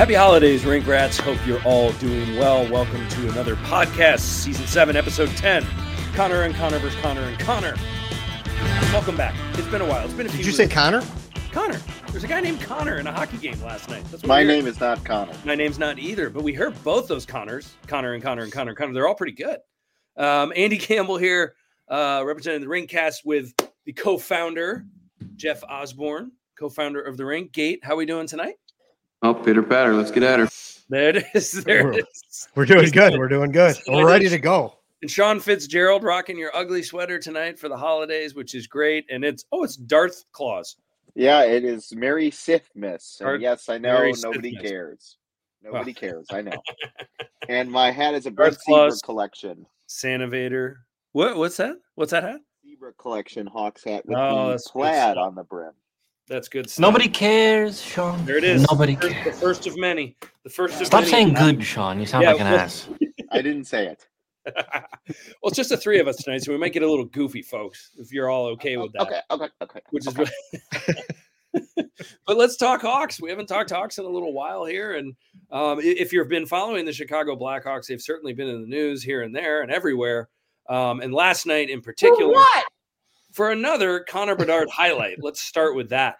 Happy holidays, Rink Rats. Hope you're all doing well. Welcome to another podcast, season seven, episode 10. Connor and Connor versus Connor and Connor. Welcome back. It's been a while. It's been a few Did you say. Connor? Connor? There's a guy named Connor in a hockey game last night. That's My name is not Connor. My name's not either, but we heard both those Connors, Connor and Connor and Connor and Connor. They're all pretty good. Um, Andy Campbell here, uh, representing the Rinkcast with the co-founder Jeff Osborn, co-founder of the Ring. Gate, how we doing tonight? Oh, Peter Patter, let's get at her. There it is. There it is. We're doing He's good. good. We're doing good. We're ready to go. And Sean Fitzgerald rocking your ugly sweater tonight for the holidays, which is great. And it's oh, it's Darth Claus. Yeah, it is Mary Sith Miss. And yes, I know Mary nobody Sithmas. cares. Nobody Well. cares. I know. and my hat is a Darth Brett Zebra collection. Santa Vader. What? What's that? What's that hat? Zebra collection Hawks hat with Oh, the plaid on the brim. That's good stuff. Nobody cares, Sean. There it is. Nobody First- cares. the first of many. The first of Stop many. saying good, Sean. You sound Yeah, like an well- ass. I didn't say it. Well, it's just the three of us tonight, so we might get a little goofy, folks. If you're all okay with that, Okay, okay, okay. which is okay. but let's talk Hawks. We haven't talked Hawks in a little while here, and um, if you've been following the Chicago Blackhawks, they've certainly been in the news here and there and everywhere. Um, and last night in particular, for another Connor Bedard highlight. Let's start with that.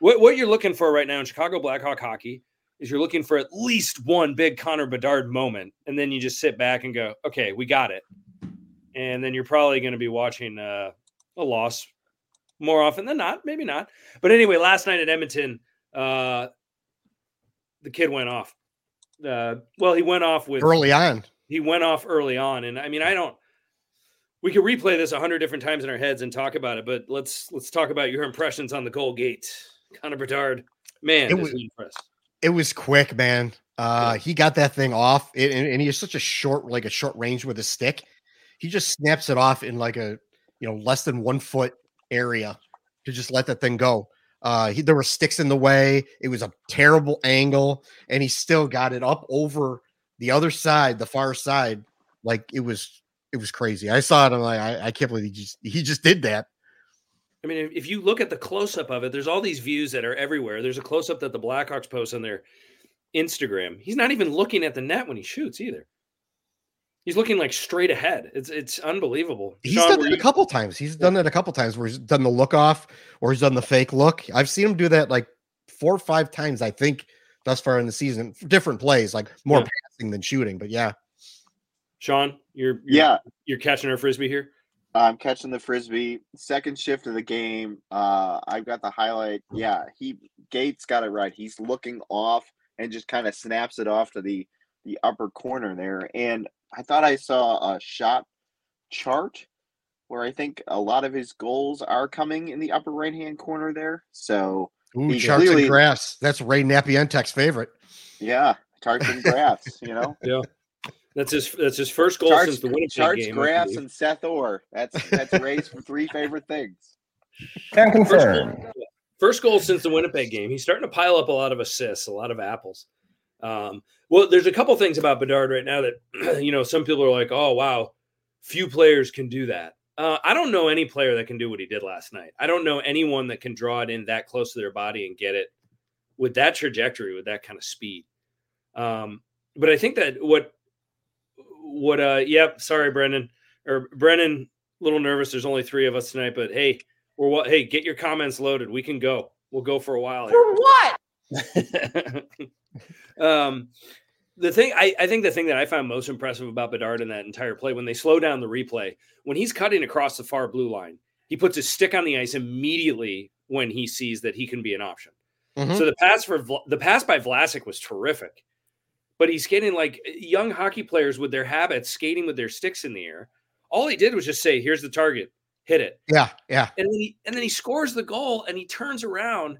What, what you're looking for right now in Chicago Blackhawk hockey is you're looking for at least one big Connor Bedard moment, and then you just sit back and go, "Okay, we got it." And then you're probably going to be watching uh, a loss more often than not, maybe not. But anyway, last night at Edmonton, uh, the kid went off. Uh, well, he went off with Early on. he went off early on and i mean i don't we could replay this a hundred different times in our heads and talk about it but let's let's talk about your impressions on the goal gate connor bedard man It is was- impressed It was quick, man. Uh, he got that thing off, it, and, and he has such a short, like a short range with his stick. He just snaps it off in like a, you know, less than one foot area to just let that thing go. Uh, he, there were sticks in the way. It was a terrible angle, and he still got it up over the other side, the far side. Like it was, it was crazy. I saw it. I'm like, I, I can't believe he just he just did that. I mean if, if you look at the close-up of it there's all these views that are everywhere there's a close-up that the blackhawks post on their instagram he's not even looking at the net when he shoots either he's looking like straight ahead it's it's unbelievable He's Sean, done were it you- a couple times. He's done it a couple times where he's done the look off or he's done the fake look. I've seen him do that like four or five times, I think, thus far in the season. for Different plays, like more Yeah. passing than shooting. But yeah, sean you're, you're Yeah, you're catching our frisbee here I'm catching the frisbee. Second shift of the game. Uh, I've got the highlight. Yeah, he Gates got it right. He's looking off and just kind of snaps it off to the the upper corner there. And I thought I saw a shot chart where I think a lot of his goals are coming in the upper right hand corner there. So Ooh, He charts clearly- and grass. That's Ray Napientek's favorite. yeah, charts and graphs. You know, that's his that's his first goal charts, since the winnipeg charts, game I graphs, and Seth Orr. That's that's Ray's three favorite things. Can First confirm. goal, first goal since the Winnipeg game. He's starting to pile up a lot of assists, a lot of apples. Um, well, there's a couple things about Bedard right now that you know some people are like, "Oh, wow, few players can do that." Uh, I don't know any player that can do what he did last night. I don't know anyone that can draw it in that close to their body and get it with that trajectory, with that kind of speed. Um, but I think that what what uh yep, sorry, Brendan or Brennan, a little nervous. There's only three of us tonight, but hey, we're what hey, get your comments loaded. We can go. We'll go for a while here. For what? um, the thing I, I think the thing that I found most impressive about Bedard in that entire play when they slow down the replay when he's cutting across the far blue line, he puts his stick on the ice immediately when he sees that he can be an option. Mhm. So the pass for the pass by Vlasic was terrific, but he's skating like young hockey players with their habits, skating with their sticks in the air. All he did was just say, "Here's the target, hit it." Yeah, yeah. and then he and then he scores the goal and he turns around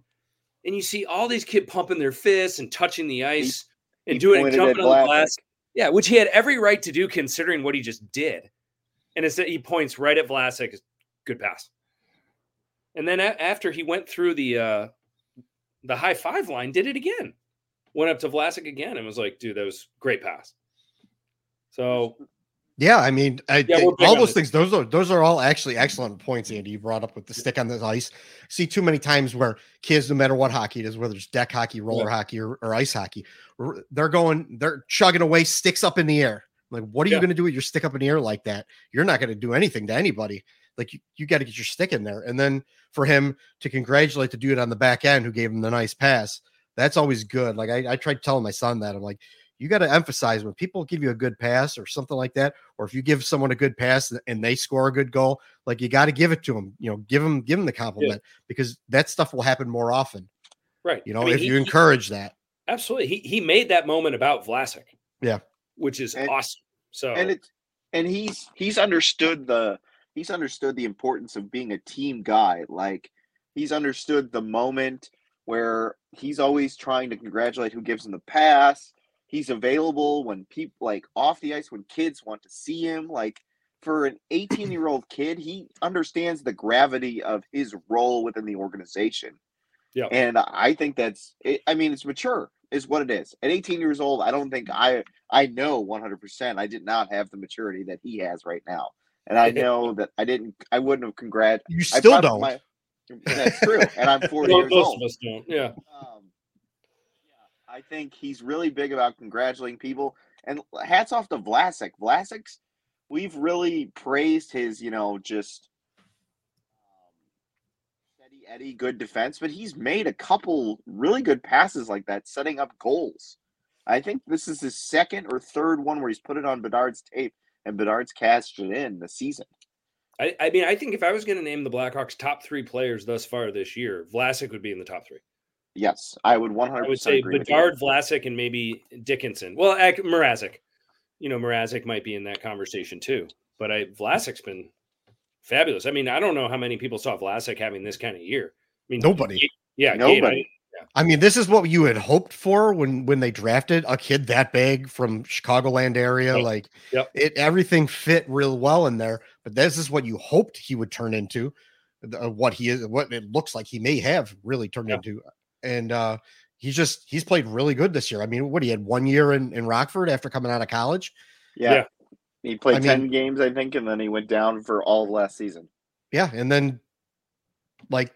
and you see all these kids pumping their fists and touching the ice and he doing pointed jumping at on the glass. Yeah, which he had every right to do considering what he just did. And instead he points right at Vlasic. Good pass. And then a- after he went through the uh the high five line, did it again. Went up to Vlasic again and was like, dude, that was great pass. So Yeah, I mean, I, Yeah, I- we're big all those things. Those are those are all actually excellent points, Andy. You brought up with the stick on the ice. See too many times where kids, no matter what hockey it is, whether it's deck hockey, roller hockey, or, or ice hockey, they're going, they're chugging away, sticks up in the air. Like, what are you going to do with your stick up in the air like that? You're not going to do anything to anybody. Like, you, you got to get your stick in there, and then for him to congratulate the dude on the back end who gave him the nice pass, that's always good. Like, I, I tried telling my son that I'm like you got to emphasize when people give you a good pass or something like that, or if you give someone a good pass and they score a good goal, like you got to give it to them. You know, give them give them the compliment because that stuff will happen more often. right, You know, I mean, if he- you he- encourage that. absolutely, he he made that moment about Vlasic. Yeah. which is And- awesome. So and it's and he's he's understood the he's understood the importance of being a team guy like he's understood the moment where he's always trying to congratulate who gives him the pass he's available when people like off the ice when kids want to see him like for an 18 year old kid he understands the gravity of his role within the organization Yeah. and i think that's it, i mean it's mature is what it is at 18 years old i don't think i I know 100% I did not have the maturity that he has right now. And I know that I didn't, I wouldn't have congrat. You still don't. might- that's true. And I'm 40 Well, years most old. of us don't. Yeah, Um, yeah, I think he's really big about congratulating people. And hats off to Vlasic. Vlasic's, we've really praised his, you know, just um, steady Eddie, good defense, but he's made a couple really good passes like that, setting up goals. I think this is his second or third one where he's put it on Bedard's tape and Bedard's cashed it in the season. I, I mean, I think if I was going to name the Blackhawks top three players thus far this year, Vlasic would be in the top three. Yes, I would 100% I would say agree with you. Bedard, Vlasic, and maybe Dickinson. Well, ac- Mrazek. You know, Mrazek might be in that conversation too. But I Vlasic's been fabulous. I mean, I don't know how many people saw Vlasic having this kind of year. I mean, Nobody. Gate- yeah, Gate, I- I mean, this is what you had hoped for when when they drafted a kid that big from Chicagoland area. Yep. Like, Yep. it everything fit real well in there. But this is what you hoped he would turn into, uh, what he is, what it looks like he may have really turned Yeah. into. And uh he's just he's played really good this year. I mean, what he had one year in in Rockford after coming out of college. Yeah. Yeah. He played I 10 mean- games, I think, and then he went down for all of last season. Yeah, and then like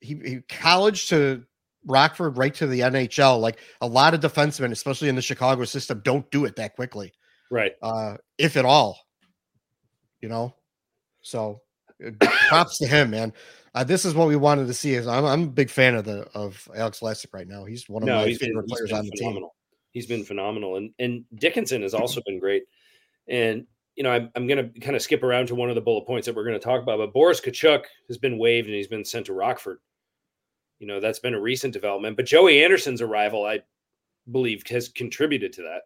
he, he college to Rockford right to the NHL. Like a lot of defensemen, especially in the Chicago system, don't do it that quickly, right. uh, if at all. You know, so uh, props to him, man. Uh, this is what we wanted to see. Is I'm, I'm a big fan of the of Alex Vlasic right now. He's one of No, my he's been, players on the team. phenomenal. He's been phenomenal, and and Dickinson has also been great. And you know, I'm I'm going to kind of skip around to one of the bullet points that we're going to talk about. But Boris Katchouk has been waived and he's been sent to Rockford. You know, that's been a recent development. But Joey Anderson's arrival, I believe, has contributed to that.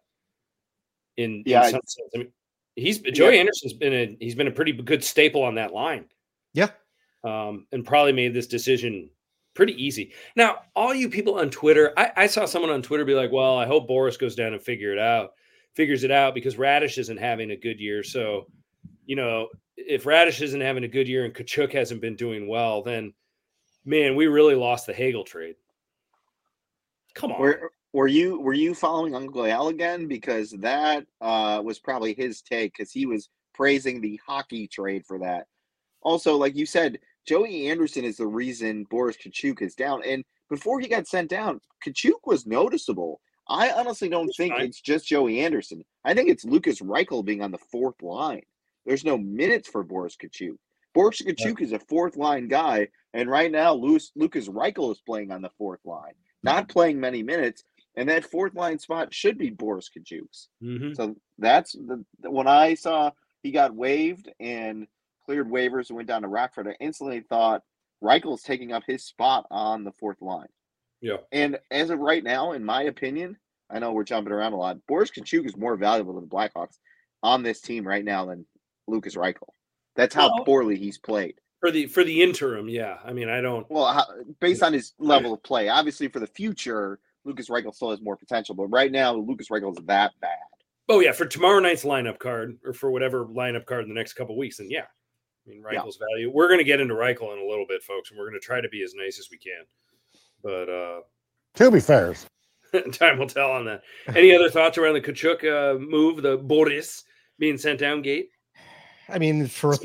In, Yeah, in some sense, I mean, he's Joey Anderson's been a he's been a pretty good staple on that line. Yeah. um, and probably made this decision pretty easy. Now, all you people on Twitter, I, I saw someone on Twitter be like, "Well, I hope Boris goes down and figure it out, figures it out because Raddysh isn't having a good year. So, you know, if Raddysh isn't having a good year and Katchouk hasn't been doing well, then man, we really lost the Hagel trade. Come on, Were were you were you following Uncle Al again? Because that uh, was probably his take because he was praising the hockey trade for that. Also, like you said, Joey Anderson is the reason Boris Katchouk is down. And before he got sent down, Katchouk was noticeable. I honestly don't think it's just Joey Anderson. I think it's Lukas Reichel being on the fourth line. There's no minutes for Boris Katchouk. Boris Katchouk is a fourth line guy, and right now Louis, Lukas Reichel is playing on the fourth line, not playing many minutes, and that fourth line spot should be Boris Katchouk's. Mhm. So that's the when I saw he got waived and cleared waivers and went down to Rockford, I instantly thought Reichel's taking up his spot on the fourth line. yeah, And as of right now, in my opinion, I know we're jumping around a lot. Boris Katchouk is more valuable to the Blackhawks on this team right now than Lukas Reichel. That's how Well- poorly he's played. For the for the interim, yeah. I mean, I don't. Well, how, based on his level of play, obviously for the future, Lukas Reichel still has more potential. But right now, Lukas Reichel is that bad. Oh yeah, for tomorrow night's lineup card or for whatever lineup card in the next couple weeks, and yeah. I mean Yeah. Value. We're gonna get into Reichel in a little bit, folks, and we're gonna try to be as nice as we can. But uh To be fair, Time will tell on that. Any other thoughts around the Katchouk uh, move, the Boris being sent down gate? I mean, for It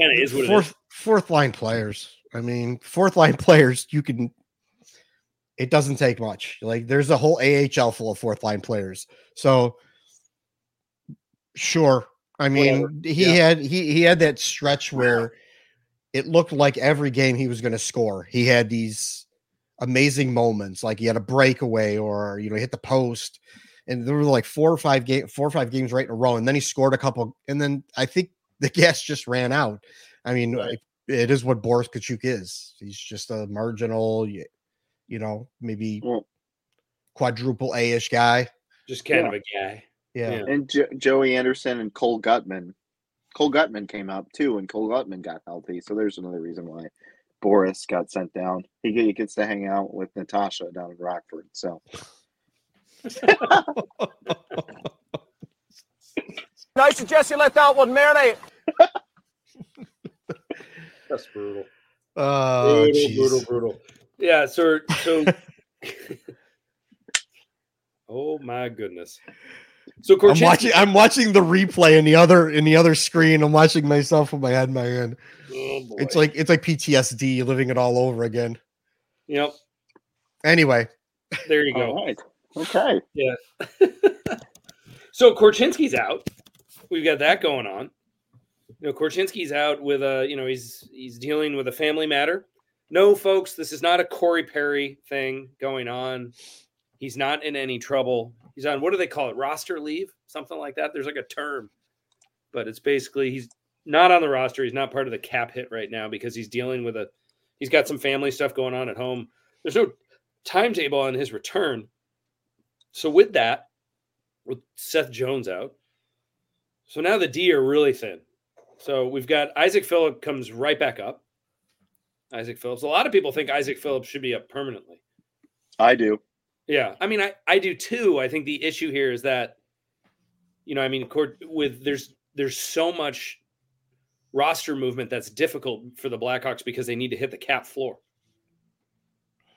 kinda is what it fourth line players. I mean, fourth line players, you can. It doesn't take much. Like, there's a whole AHL full of fourth line players. So, sure. I mean, he Yeah. had he he had that stretch where it looked like every game he was going to score. He had these amazing moments, like he had a breakaway or you know he hit the post, and there were like four or five game four or five games right in a row, and then he scored a couple, and then I think the gas just ran out. I mean, Right. It- it is what Boris Katchouk is. He's just a marginal, y- you know, maybe Well, quadruple A ish guy. Just kind Yeah. of a guy. Yeah. Yeah. and jo- Joey Anderson and Cole Guttman. Cole Guttman came up too, and Cole Guttman got healthy. So there's another reason why Boris got sent down. He, he gets to hang out with Natasha down in Rockford. So I suggest you let that one marinate. That's brutal. Oh, brutal, jeez. brutal, brutal. Yeah. So, so. oh my goodness. So I'm watching. I'm watching the replay in the other in the other screen. I'm watching myself with my head in my hand. Oh. It's like it's like PTSD, living it all over again. Yep. Anyway, There you go. all right, okay. Yeah. so Korchinski's out. We've got that going on. You know, Korchinski's out with a, you know, he's he's dealing with a family matter. No, folks, this is not a Corey Perry thing going on. He's not in any trouble. He's on what do they call it? Roster leave, something like that. There's like a term, but it's basically he's not on the roster. He's not part of the cap hit right now because he's dealing with a he's got some family stuff going on at home. There's no timetable on his return. So with that, with Seth Jones out, so now the D are really thin. So we've got Isaac Phillip comes right back up. Isaac Phillips. A lot of people think Isaac Phillips should be up permanently. I do. Yeah, I mean, I I do too. I think the issue here is that, you know, I mean, court with there's there's so much roster movement that's difficult for the Blackhawks because they need to hit the cap floor.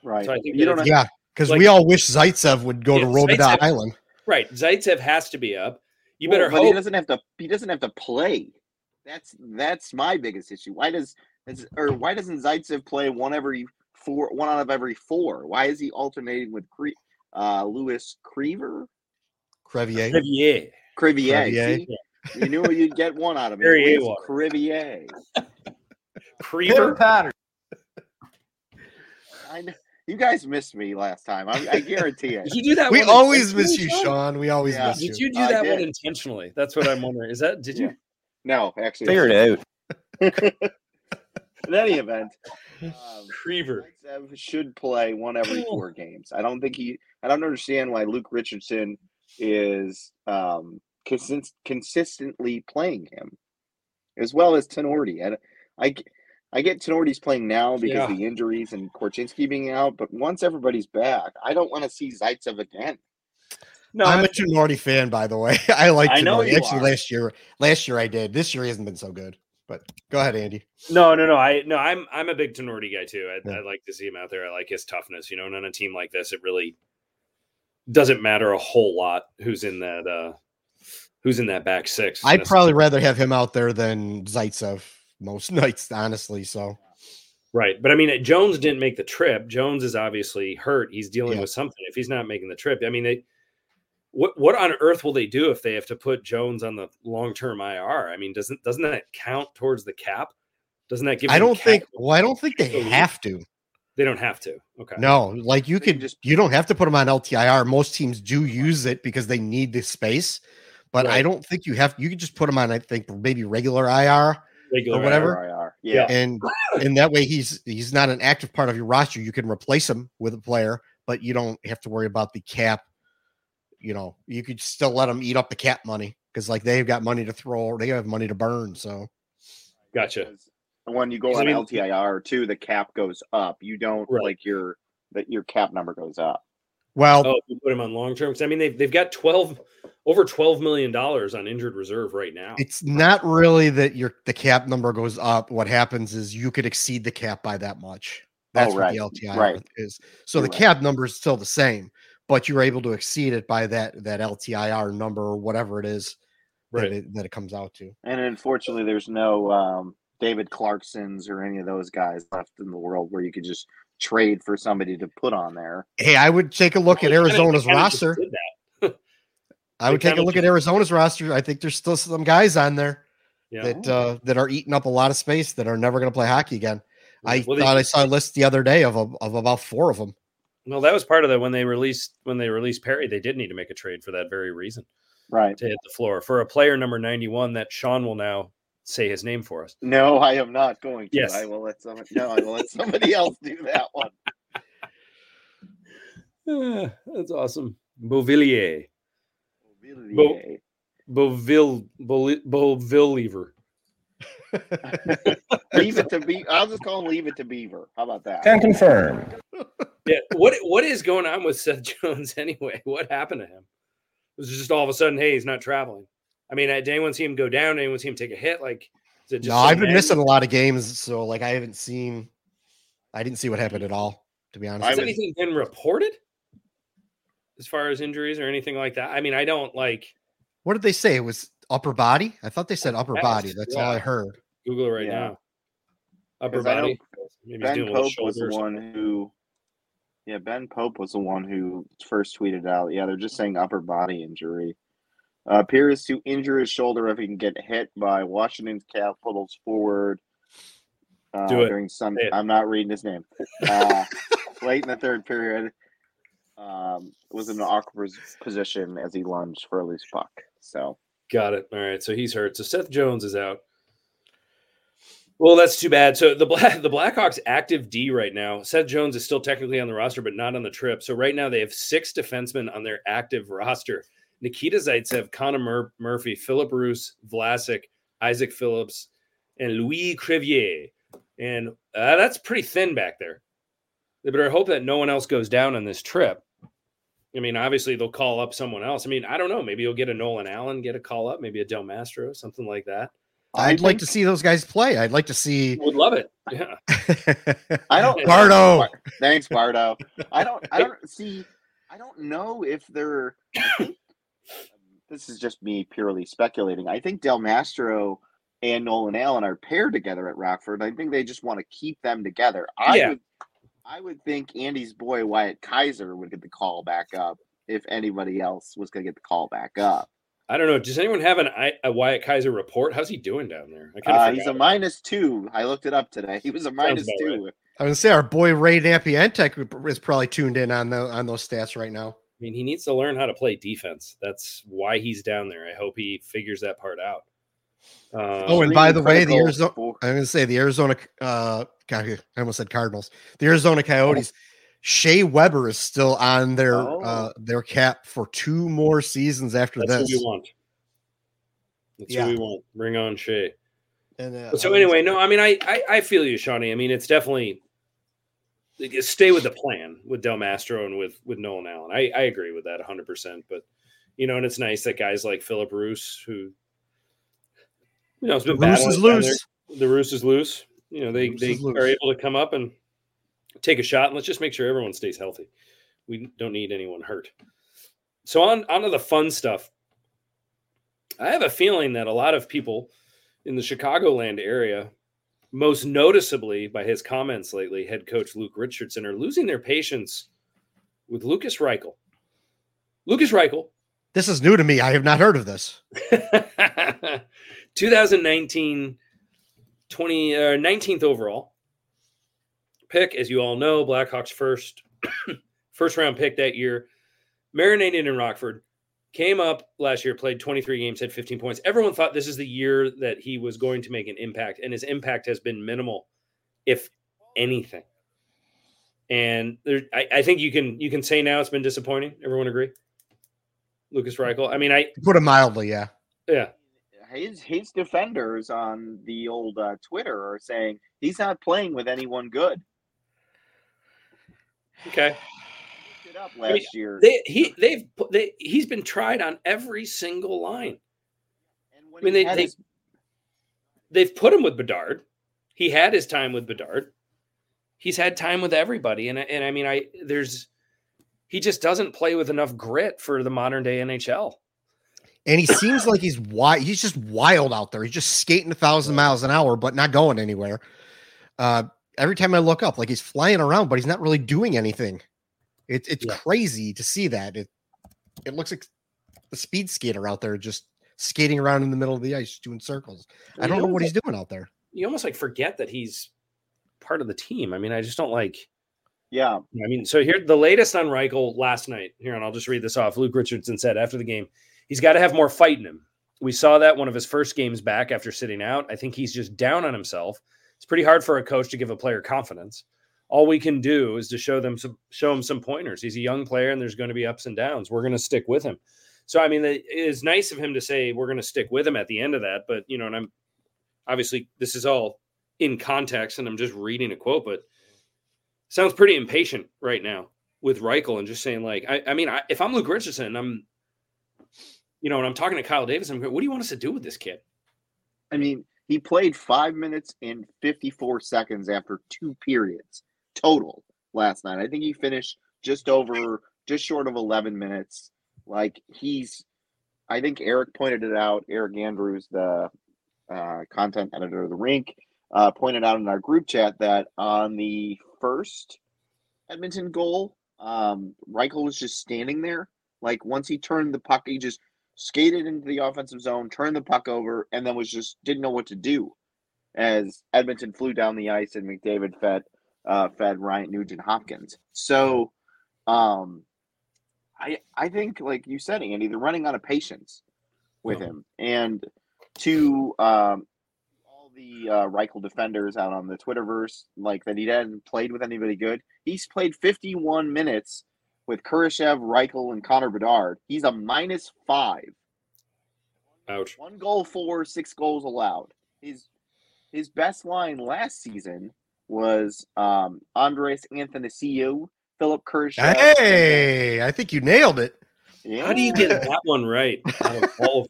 Right. So I think you don't. yeah, because Like- we all wish Zaitsev would go to Yeah, Robida Zaitsev- Island. Right, Zaitsev has to be up. You Well, better but he doesn't have to. He doesn't have to play. That's that's my biggest issue. Why does is, or why doesn't Zaitsev play one every four, one out of every four? Why is he alternating with Cre- uh, Lewis Creever? Crevier. Yeah, Crivier. Crevier. see? You knew you'd get one out of me. Very Lewis A-water. Crivier. Creeper. pattern. I know, you guys missed me last time. I, I guarantee it. Did you do that? We one always miss you, Sean. We always Yeah. miss you. Did you. you do that one intentionally? That's what I'm wondering. Is that did you? Yeah. No, actually, Figure it out. in any event, um, Creever. Should play one every four games. I don't think he. I don't understand why Luke Richardson is um, consist, consistently playing him, as well as Tinordi. And I, I get Tinordi's playing now because Yeah. of the injuries and Korchinski being out. But once everybody's back, I don't want to see Zaitsev again. No, I'm a Tinordi fan, by the way. I like I know you Actually, are. last year, last year I did. This year he hasn't been so good. But go ahead, Andy. no, no, no. I no, I'm I'm a big Tinordi guy too. I, Yeah. I like to see him out there. I like his toughness. You know, and on a team like this, it really doesn't matter a whole lot who's in that uh who's in that back six. I'd probably rather have him out there than Zaitsev most nights, honestly. So Right. But I mean, Jones didn't make the trip. Jones is obviously hurt. He's dealing Yeah. with something. If he's not making the trip, I mean, they, what, what on earth will they do if they have to put Jones on the long term IR? I mean, doesn't, doesn't that count towards the cap? Doesn't that give I don't think. Well, I don't think they have to. they don't have to? Okay. No, like you can could just- you don't have to put them on LTIR. Most teams do use it because they need the space, but I don't think you have. You could just put them on. I think maybe regular IR, Regular or whatever. RIR. Yeah. and and that way he's he's not an active part of your roster. You can replace him with a player, but you don't have to worry about the cap. You know, you could still let them eat up the cap money because like they've got money to throw, they have money to burn. So Gotcha. Because When you go Because, I on mean- LTIR too, the cap goes up. You don't Right. like your that your cap number goes up. well, Oh, you put them on long term because I mean they've they've got twelve over twelve million dollars on injured reserve right now. it's not really that your the cap number goes up. What happens is you could exceed the cap by that much. Oh, That's Oh, right, what the LTIR right. is. So the You're right. cap number is still the same, but you're able to exceed it by that that LTIR number or whatever it is that, it, that it comes out to. And unfortunately, there's no um, David Clarksons or any of those guys left in the world where you could just trade for somebody to put on there. Hey, I would take a look at Well, they kinda- Arizona's kinda roster. I would take a kinda look at Arizona's roster. I think there's still some guys on there Yeah. that uh, that are eating up a lot of space that are never going to play hockey again. I Well, they- thought I saw a list the other day of a, of about four of them. Well, that was part of that when they released when they released Perry, they did need to make a trade for that very reason Right. to hit the floor for a player number ninety one that Sean will now say his name for us. No, I am not going to. Yes. I will let somebody. No, I will let somebody else do that one. That's awesome, Beauvillier, Villiers. Beauville, Beauli- Beauvillier. leave it to be. I'll just call him leave it to Beaver. How about that? Can confirm. Yeah, what what is going on with Seth Jones anyway? What happened to him? It was just all of a sudden, hey, he's not traveling. I mean, did anyone see him go down? Anyone see him take a hit? Like, is it just no, I've been man- missing a lot of games, so like I haven't seen. I didn't see what happened at all, to be honest. Has anything been reported as far as injuries or anything like that? I mean, I don't like What did they say? It was upper body. I thought they said upper body. That's all I heard. Google it right Yeah. now. Upper body. Maybe he's Ben dealing Pope was the one who. Yeah, Ben Pope was the one who first tweeted out. Yeah, they're just saying upper body injury. Uh, appears to injure his shoulder if he can get hit by Washington Capitals forward. Uh, Do it. During Sunday. It. I'm not reading his name. Uh, late in the third period, um, was in an awkward position as he lunged for a loose puck. So Got it. All right. So he's hurt. So Seth Jones is out. Well, that's too bad. So the Black the Blackhawks active D right now. Seth Jones is still technically on the roster, but not on the trip. So right now they have six defensemen on their active roster: Nikita Zaitsev, Connor Mur- Murphy, Philip Roos, Vlasic, Isaac Phillips, and Louis Crevier. And uh, that's pretty thin back there. They better hope that no one else goes down on this trip. I mean, obviously they'll call up someone else. I mean, I don't know. Maybe you'll get a Nolan Allan, get a call up, maybe a Del Mastro, something like that. I'd like to see those guys play. I'd like to see Would love it. Yeah. I don't. Bardo. Thanks, Bardo. I don't. I don't see. I don't know if they're. Think- this is just me purely speculating. I think Del Mastro and Nolan Allan are paired together at Rockford. I think they just want to keep them together. I Yeah. would. I would think Andy's boy Wyatt Kaiser would get the call back up if anybody else was going to get the call back up. I don't know. Does anyone have an I- a Wyatt Kaiser report? How's he doing down there? I kind Uh, he's a minus two. I looked it up today. He was a two. right. I was gonna say our boy Ray Napientek is probably tuned in on the on those stats right now. I mean, he needs to learn how to play defense. That's why he's down there. I hope he figures that part out. Uh, Oh, and by the way, the Arizona—I'm gonna say the Arizona uh God, I almost said Cardinals. The Arizona Coyotes. Shea Weber is still on their Oh. uh their cap for two more seasons after this. that's this. who we want. That's Yeah. who we want. Bring on Shea. And, uh, So anyway, no, I mean, I, I I feel you, Shawnee. I mean, it's definitely stay with the plan with Del Mastro and with with Nolan Allan. I I agree with that 100. percent But you know, and it's nice that guys like Philip Roos, who you know, it's been Bruce battling is loose. there. The Roos is loose. You know, they Roos they are able to come up and take a shot. And let's just make sure everyone stays healthy. We don't need anyone hurt. So on onto the fun stuff. I have a feeling that a lot of people in the Chicagoland area, most noticeably by his comments lately, head coach Luke Richardson, are losing their patience with Lukas Reichel. Lukas Reichel, This is new to me. I have not heard of this. 2019 20 uh, 19th overall pick as you all know blackhawks first first round pick that year. Marinated in rockford came up last year played 23 games had 15 points. Everyone thought this is the year that he was going to make an impact and his impact has been minimal if anything. And there, I, I think you can you can say now it's been disappointing. Everyone agree? Lukas reichel? I mean i put it mildly, yeah. yeah. His his defenders on the old uh, Twitter are saying he's not playing with anyone good. Okay Looked it I mean, last year. They he they've put they he's been tried on every single line. and when I mean, they, they his... they've put him with Bedard. He had his time with Bedard. He's had time with everybody, and I- and I mean, I there's he just doesn't play with enough grit for the modern day NHL. And he seems like he's wild. He's just wild out there. He's just skating a thousand miles an hour, but not going anywhere. Uh, every time I look up, like he's flying around, but he's not really doing anything. It, it's Yeah. crazy to see that. It it looks like a speed skater out there, just skating around in the middle of the ice, doing circles. I don't know what he's doing out there. You almost like forget that he's part of the team. I mean, I just don't like. Yeah, I mean, so here the latest on Reichel last night. Here, and I'll just read this off. Luke Richardson said after the game, he's got to have more fight in him. We saw that one of his first games back after sitting out. I think he's just down on himself. It's pretty hard for a coach to give a player confidence. All we can do is to show them some show him some pointers. He's a young player, and there's going to be ups and downs. We're going to stick with him. So I mean, it is nice of him to say we're going to stick with him at the end of that. But you know, and I'm obviously this is all in context, and I'm just reading a quote, but sounds pretty impatient right now with Reichel and just saying like, I, I mean, I, if I'm Luke Richardson, I'm, you know, and I'm talking to Kyle Davis, I'm what do you want us to do with this kid? I mean, he played five minutes and 54 seconds after two periods total last night. I think he finished just over, just short of 11 minutes. Like he's, I think Eric pointed it out. Eric Andrews, the uh, content editor of the rink, uh, pointed out in our group chat that on the first Edmonton goal, um, Reichel was just standing there. Like once he turned the puck, he just skated into the offensive zone, turned the puck over, and then was just didn't know what to do. As Edmonton flew down the ice and McDavid fed uh, fed Ryan Nugent Hopkins. So, um, I I think like you said, Andy, they're running out of patience with Yeah. him, and to um, all the uh, Reichel defenders out on the Twitterverse, like that he hadn't played with anybody good. He's played 51 minutes with Kurashev, Reichel, and Connor Bedard. He's a minus five. Ouch. One goal for, six goals allowed. His his best line last season was um, Andres Anthony C.U., Philip Kurashev. Hey, I think you nailed it. Yeah. How do you get that one right? out of all of-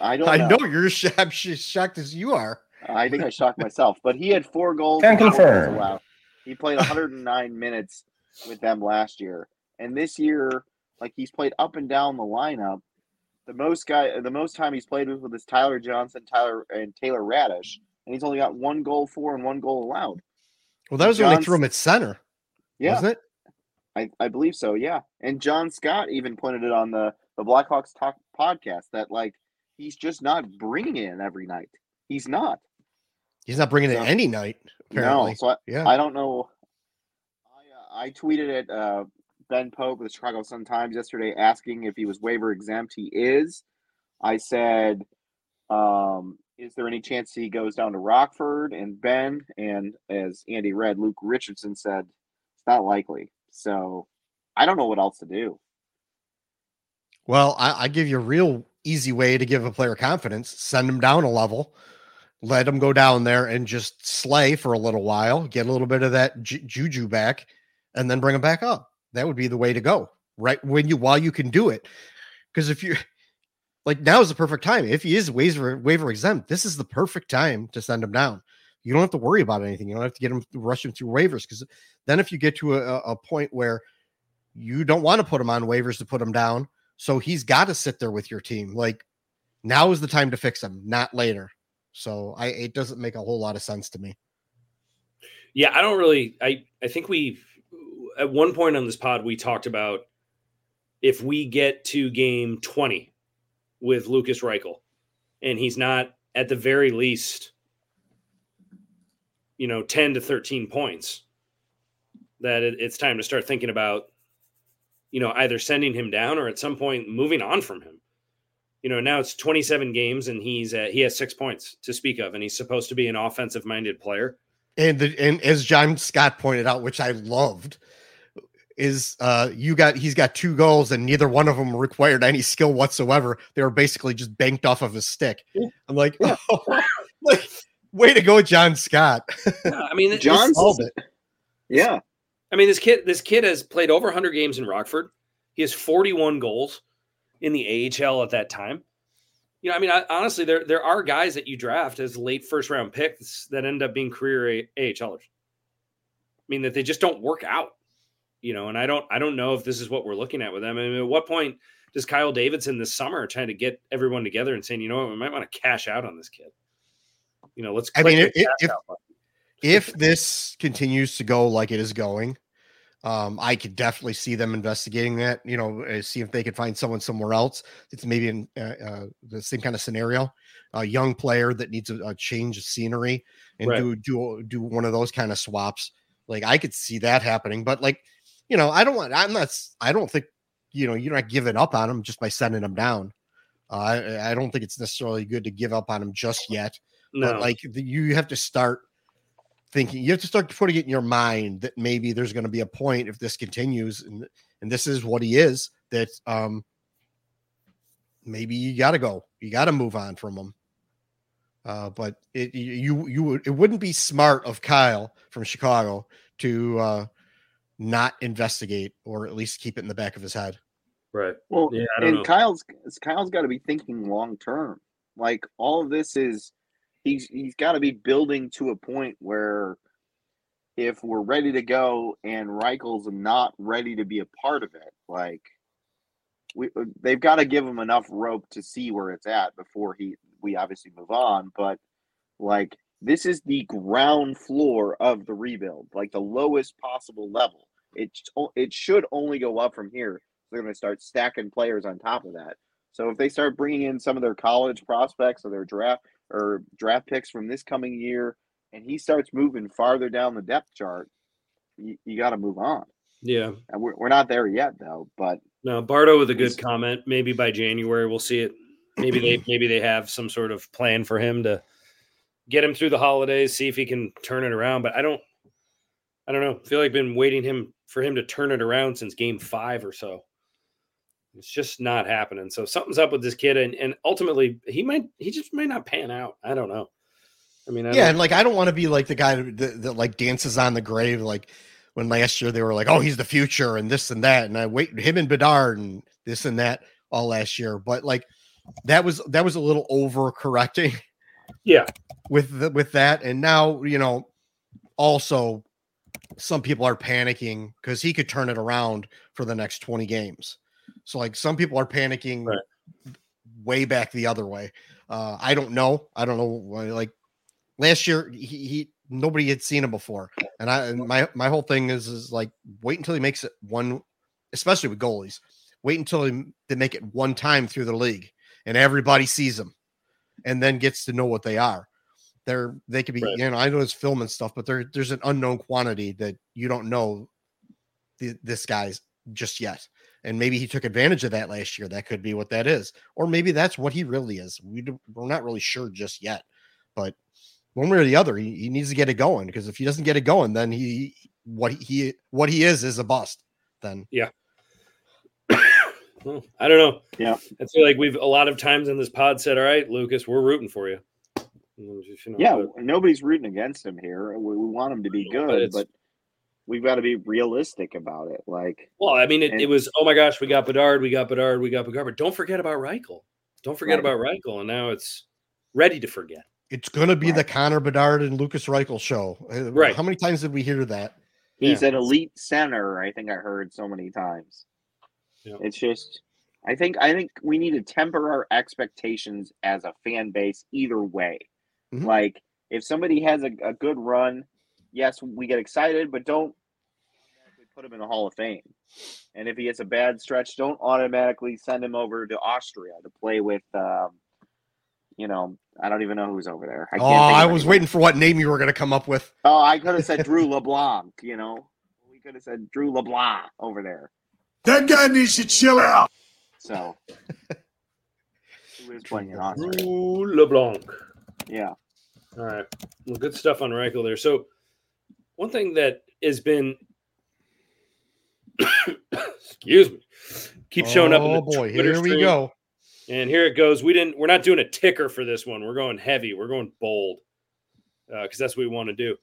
I don't I know. know you're sh- sh- shocked as you are. I think I shocked myself, but he had four goals. Can and confirm. allowed. He played 109 minutes with them last year, and this year, like he's played up and down the lineup. The most guy, the most time he's played with, with is Tyler Johnson, Tyler and Taylor Raddysh, and he's only got one goal for and one goal allowed. Well, that was when they threw him at center, Yeah, wasn't it? I, I believe so. Yeah, and John Scott even pointed it on the the Blackhawks Talk podcast that like he's just not bringing it in every night. He's not. He's not bringing it any night. Apparently, No, so I, yeah. I don't know. I, uh, I tweeted at uh, Ben Pope of the Chicago Sun Times yesterday asking if he was waiver exempt. He is. I said, um, is there any chance he goes down to Rockford? And Ben, and as Andy read, Luke Richardson said, it's not likely. So I don't know what else to do. Well, I, I give you a real easy way to give a player confidence. Send him down a level, let him go down there and just slay for a little while, get a little bit of that ju- juju back, and then bring him back up. That would be the way to go. Right when you while you can do it, because if you like now is the perfect time. If he is waiver waiver exempt, this is the perfect time to send him down. You don't have to worry about anything. You don't have to get him rush him through waivers because then if you get to a, a point where you don't want to put him on waivers to put him down, so he's got to sit there with your team. Like now is the time to fix him, not later. So I it doesn't make a whole lot of sense to me. yeah, I don't really. I I think we at one point on this pod we talked about if we get to game twenty with Lukas Reichel, and he's not at the very least, you know, ten to thirteen points, that it, it's time to start thinking about, you know, either sending him down or at some point moving on from him. You know, now it's 27 games and he's uh, he has six points to speak of, and he's supposed to be an offensive minded player. And the and as John Scott pointed out, which I loved, is uh you got he's got two goals and neither one of them required any skill whatsoever. They were basically just banked off of his stick. I'm like, oh, like way to go, John Scott. Yeah, I mean, John John's- Solved it. Yeah. I mean, this kid, this kid has played over 100 games in Rockford. He has 41 goals in the AHL at that time. You know, I mean, I, honestly, there there are guys that you draft as late first round picks that end up being career A- AHLers. I mean, that they just don't work out. You know, and I don't I don't know if this is what we're looking at with them. I mean, at what point does Kyle Davidson this summer trying to get everyone together and saying, you know what, we might want to cash out on this kid. You know, let's. I mean, if- if- if this continues to go like it is going, um, I could definitely see them investigating that. You know, uh, see if they could find someone somewhere else. It's maybe in uh, uh, the same kind of scenario. A young player that needs a, a change of scenery and Right. do do do one of those kind of swaps. Like I could see that happening, but like you know, I don't want. I'm not. I don't think you know you're not giving up on them just by sending them down. Uh, I I don't think it's necessarily good to give up on them just yet no, but like the, you have to start thinking you have to start putting it in your mind that maybe there's going to be a point if this continues and and this is what he is that um maybe you got to go you got to move on from him uh but it you you would it wouldn't be smart of Kyle from Chicago to uh not investigate or at least keep it in the back of his head right. Well, Yeah, I don't and know. Kyle's Kyle's got to be thinking long term. Like all of this is, he's he's got to be building to a point where, if we're ready to go and Reichel's not ready to be a part of it, like we they've got to give him enough rope to see where it's at before he we obviously move on. But like this is the ground floor of the rebuild, like the lowest possible level. It it should only go up from here they're going to start stacking players on top of that. So if they start bringing in some of their college prospects or their draft or draft picks from this coming year, and he starts moving farther down the depth chart, you, you got to move on. Yeah. And we're, we're not there yet though. But No, Bardo with a good comment. Maybe by January we'll see it. Maybe they maybe they have some sort of plan for him to get him through the holidays, see if he can turn it around. But I don't I don't know. I feel like I've been waiting him for him to turn it around since game five or so. It's just not happening. So something's up with this kid, and, and ultimately he might he just might not pan out. I don't know. I mean, I yeah and like i don't want to be like the guy that, that, that like dances on the grave like when last year they were like oh he's the future and this and that and i wait him and bedard and this and that all last year but like that was that was a little over correcting yeah, with the, with that and now you know also some people are panicking because he could turn it around for the next 20 games. So like some people are panicking Right. way back the other way. Uh i don't know. I don't know why, like last year he, he nobody had seen him before. And i and my my whole thing is is like wait until he makes it one especially with goalies wait until he, they make it one time through the league and everybody sees them and then gets to know what they are. They're they could be Right. you know i know it's film and stuff but there there's an unknown quantity that you don't know the, this guy's just yet. And maybe he took advantage of that last year. That could be what that is. Or maybe that's what he really is. We do, we're not really sure just yet. But one way or the other he, he needs to get it going because if he doesn't get it going then he what he what he is is a bust then Well, I don't know. Yeah. I feel like we've a lot of times in this pod said, "All right, Lukas, we're rooting for you." And it was just, you know, yeah, but- nobody's rooting against him here. We, we want him to be good, it's- but we've got to be realistic about it. Like Well, I mean, it, And- it was, oh my gosh, we got Bedard, we got Bedard, we got Bedard, but don't forget about Reichel. Don't forget Right. about Reichel, and now it's ready to forget. it's going to be the Connor Bedard and Lukas Reichel show. Uh, Right. How many times did we hear that? he's Yeah. an elite center. I think I heard so many times. Yeah. It's just, I think, I think we need to temper our expectations as a fan base either way. Mhm. Like, if somebody has a, a good run, yes, we get excited, but don't put him in the Hall of Fame. And if he gets a bad stretch, don't automatically send him over to Austria to play with. Um, you know, I don't even know who's over there. I Oh, I was anyone. waiting for what name you were going to come up with. Oh, I could have said Drew LeBlanc, you know. We could have said Drew LeBlanc over there. That guy needs to chill out. So who is playing in Austria? Drew LeBlanc. Yeah. All right. Well, good stuff on Reichel there. So, one thing that has been, excuse me, keeps showing up. In Oh the boy, Twitter here we stream. go. And here it goes. We didn't. We're not doing a ticker for this one. We're going heavy. We're going bold uh, because that's what we want to do.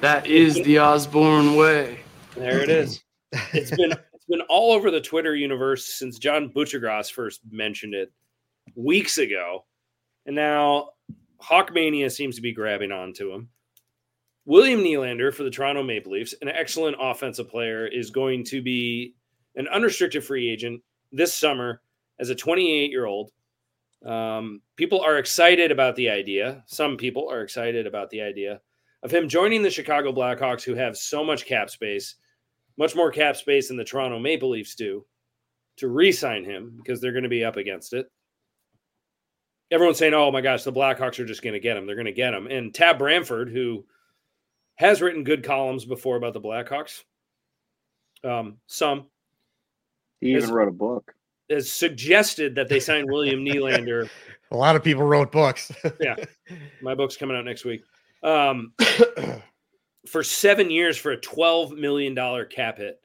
That is the Osborn way. There it is. It's been it's been all over the Twitter universe since John Butchergrass first mentioned it weeks ago, and now Hawkmania seems to be grabbing onto him. William Nylander for the Toronto Maple Leafs, an excellent offensive player, is going to be an unrestricted free agent this summer as a 28 year old. Um, people are excited about the idea. Some people are excited about the idea of him joining the Chicago Blackhawks, who have so much cap space, much more cap space than the Toronto Maple Leafs do, to re sign him because they're going to be up against it. Everyone's saying, oh my gosh, the Blackhawks are just going to get him. They're going to get him. And Tab Bamford, who has written good columns before about the Blackhawks, um, some, He even Yes. wrote a book. has suggested that they sign William Nylander. A lot of people wrote books. Yeah, my book's coming out next week. Um, for seven years for a $12 million cap hit.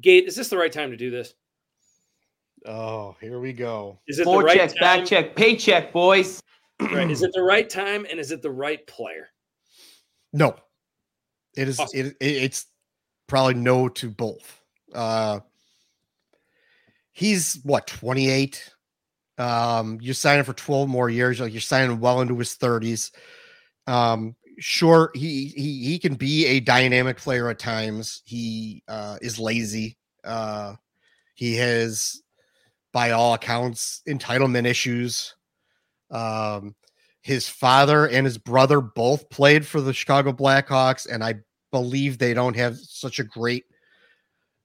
Gate, is this the right time to do this? oh, here we go. Is it the right checks, time? back check, paycheck, boys. Right. Is it the right time and is it the right player? No, it is. Awesome. It, it, it's probably no to both. Uh, he's what 28. Um, you're signing for 12 more years. Like you're signing well into his 30s. Um, sure, he he he can be a dynamic player at times. He uh, is lazy. Uh, he has, by all accounts, entitlement issues. Um, his father and his brother both played for the Chicago Blackhawks, and I believe they don't have such a great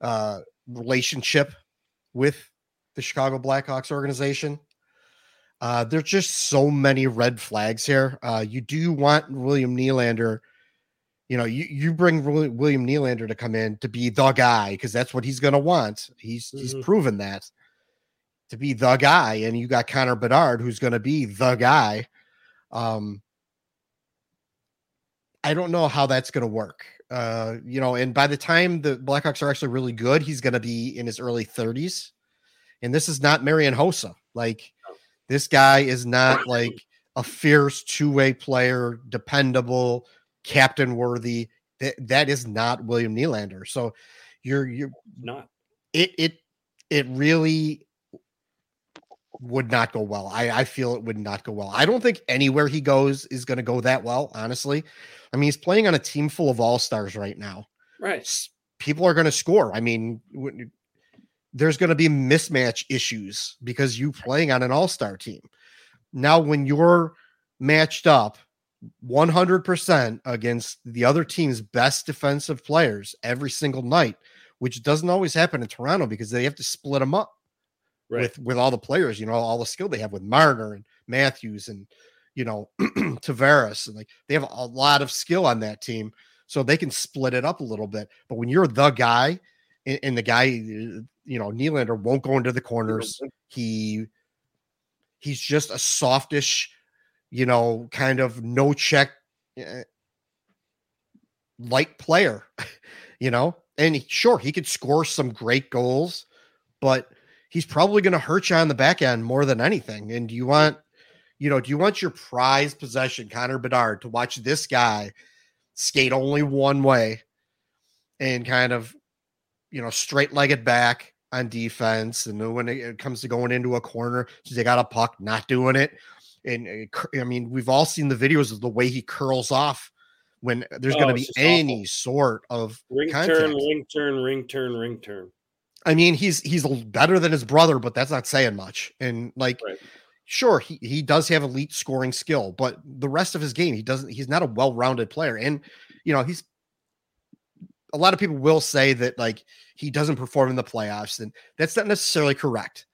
uh, relationship with the Chicago Blackhawks organization. Uh, there's just so many red flags here. Uh, you do want William Nylander. You know, you, you bring William Nylander to come in to be the guy because that's what he's going to want. He's he's Mhm. proven that to be the guy, and you got Connor Bedard who's going to be the guy. Um, I don't know how that's going to work. Uh, you know, and by the time the Blackhawks are actually really good, he's going to be in his early 30s. And this is not Marian Hossa. Like, this guy is not like a fierce two way player, dependable, captain worthy. That, that is not William Nylander. So you're, you're, Not. it, it, it really would not go well. I, I feel it would not go well. I don't think anywhere he goes is going to go that well, honestly. I mean, he's playing on a team full of all stars right now. Right. People are going to score. I mean, there's going to be mismatch issues because you playing on an all star team. Now, when you're matched up 100% against the other team's best defensive players every single night, which doesn't always happen in Toronto because they have to split them up Right. with with all the players, you know, all the skill they have with Marner and Matthews and you know Tavares and like they have a lot of skill on that team, so they can split it up a little bit. But when you're the guy and, and the guy, uh, you know, Nylander won't go into the corners. He he's just a softish, you know, kind of no check uh, light player, you know. And he, sure, he could score some great goals, but he's probably going to hurt you on the back end more than anything. And do you want, you know, do you want your prized possession, Connor Bedard, to watch this guy skate only one way and kind of, you know, straight legged back on defense? And when it- comes to going into a corner, they got a puck, not doing it. And uh, it I mean, we've all seen the videos of the way he curls off when there's Oh, going to be just awful. any sort of Ring contact. turn, ring turn, ring turn, ring turn. I mean, he's he's better than his brother, but that's not saying much. And like, Right. sure, he, he does have elite scoring skill, but the rest of his game, he doesn't. He's not a well-rounded player, and you know, he's a lot of people will say that like he doesn't perform in the playoffs, and that's not necessarily correct.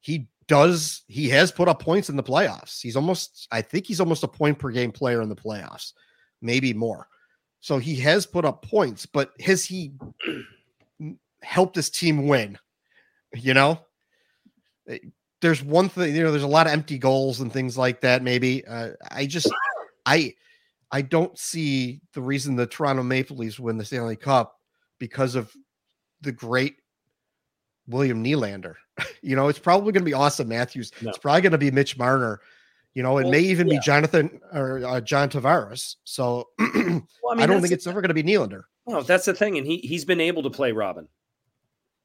He does. He has put up points in the playoffs. He's almost. I think he's almost a point per game player in the playoffs, maybe more. So he has put up points, but has he helped his team win? You know, Eh, there's one thing. You know, there's a lot of empty goals and things like that. Maybe uh, I just I I don't see the reason the Toronto Maple Leafs win the Stanley Cup because of the great William Nylander. you know, it's probably going to be Auston Matthews. No. It's probably going to be Mitch Marner. You know, it Well, may even yeah. be Jonathan or uh, John Tavares. So Well, I, don't think it's ever going to be Nylander. No, that's the thing, and he he's been able to play Robin.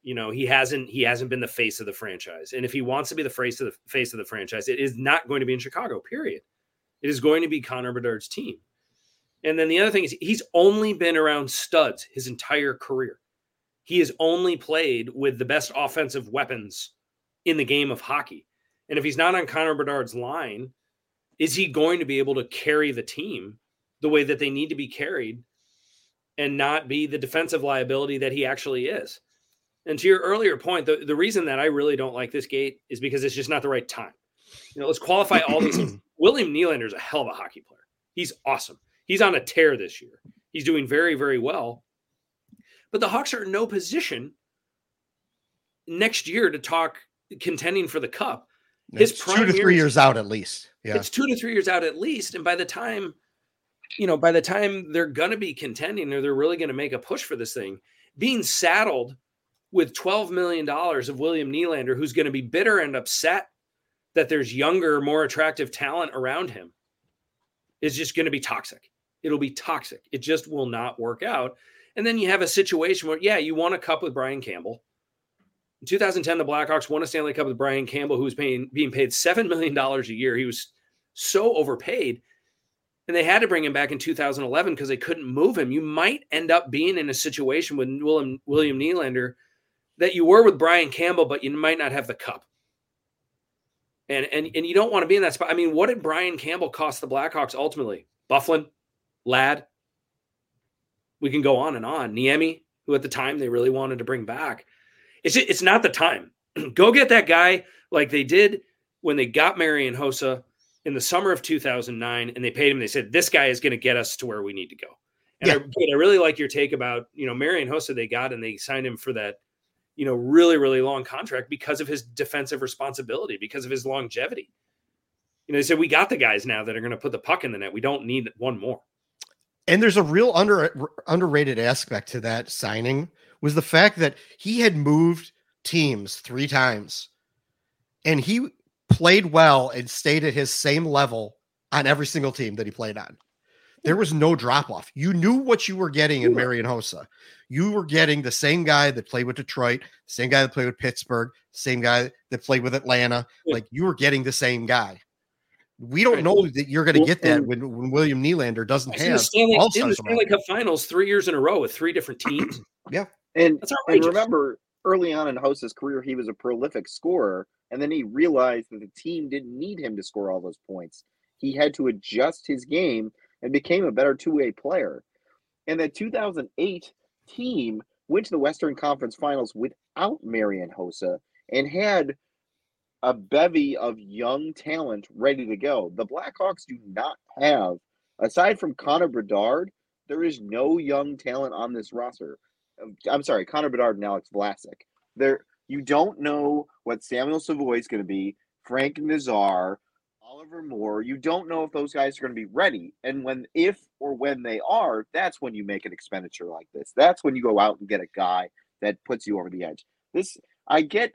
You know, he hasn't he hasn't been the face of the franchise, and if he wants to be the face of the face of the franchise, it is not going to be in Chicago. Period. It is going to be Connor Bedard's team. And then the other thing is he's only been around studs his entire career. He has only played with the best offensive weapons in the game of hockey. And if he's not on Connor Bedard's line, is he going to be able to carry the team the way that they need to be carried and not be the defensive liability that he actually is? And to your earlier point, the, the reason that I really don't like this gate is because it's just not the right time. You know, let's qualify all these. William Nylander is a hell of a hockey player. He's awesome. He's on a tear this year. He's doing very, very well. But the Hawks are in no position next year to talk contending for the cup. His It's two to three years out at least. Yeah. It's two to three years out at least. And by the time, you know, by the time they're going to be contending or they're really going to make a push for this thing, being saddled with $12 million of William Nylander, who's going to be bitter and upset that there's younger, more attractive talent around him, is just going to be toxic. It'll be toxic. It just will not work out. And then you have a situation where, yeah, you won a cup with Brian Campbell. In 2010, the Blackhawks won a Stanley Cup with Brian Campbell, who was paying being paid seven million dollars a year. He was so overpaid, and they had to bring him back in 2011 because they couldn't move him. You might end up being in a situation with William William Nylander that you were with Brian Campbell, but you might not have the cup. And and and you don't want to be in that spot. I mean, what did Brian Campbell cost the Blackhawks ultimately? Byfuglien, Ladd. We can go on and on. Niemi, who at the time they really wanted to bring back. It's it's not the time. go get that guy like they did when they got Marian Hossa in the summer of 2009 and they paid him. They said, this guy is going to get us to where we need to go. And I, Yeah. but I really like your take about, you know, Marian Hossa they got and they signed him for that, you know, really, really long contract because of his defensive responsibility, because of his longevity. You know, they said, we got the guys now that are going to put the puck in the net. We don't need one more. And there's a real under underrated aspect to that signing was the fact that he had moved teams three times and he played well and stayed at his same level on every single team that he played on. There was no drop off. You knew what you were getting in Marian Hossa. You were getting the same guy that played with Detroit, same guy that played with Pittsburgh, same guy that played with Atlanta. Like you were getting the same guy. We don't know that you're going to get that when, when William Nylander doesn't in the have Stanley, all in the Stanley. Cup Finals three years in a row with three different teams. And and outrageous. remember, early on in Hossa's career, he was a prolific scorer, and then he realized that the team didn't need him to score all those points. He had to adjust his game and became a better two-way player. And that 2008 team went to the Western Conference Finals without Marian Hossa and had a bevy of young talent ready to go. The Blackhawks do not have, aside from Connor Bedard, there is no young talent on this roster. Um, I'm sorry, Connor Bedard and Alex Vlasic. There, you don't know what Samuel Savoie is going to be, Frank Nazar, Oliver Moore. You don't know if those guys are going to be ready. And when, if or when they are, that's when you make an expenditure like this. That's when you go out and get a guy that puts you over the edge. This, I get.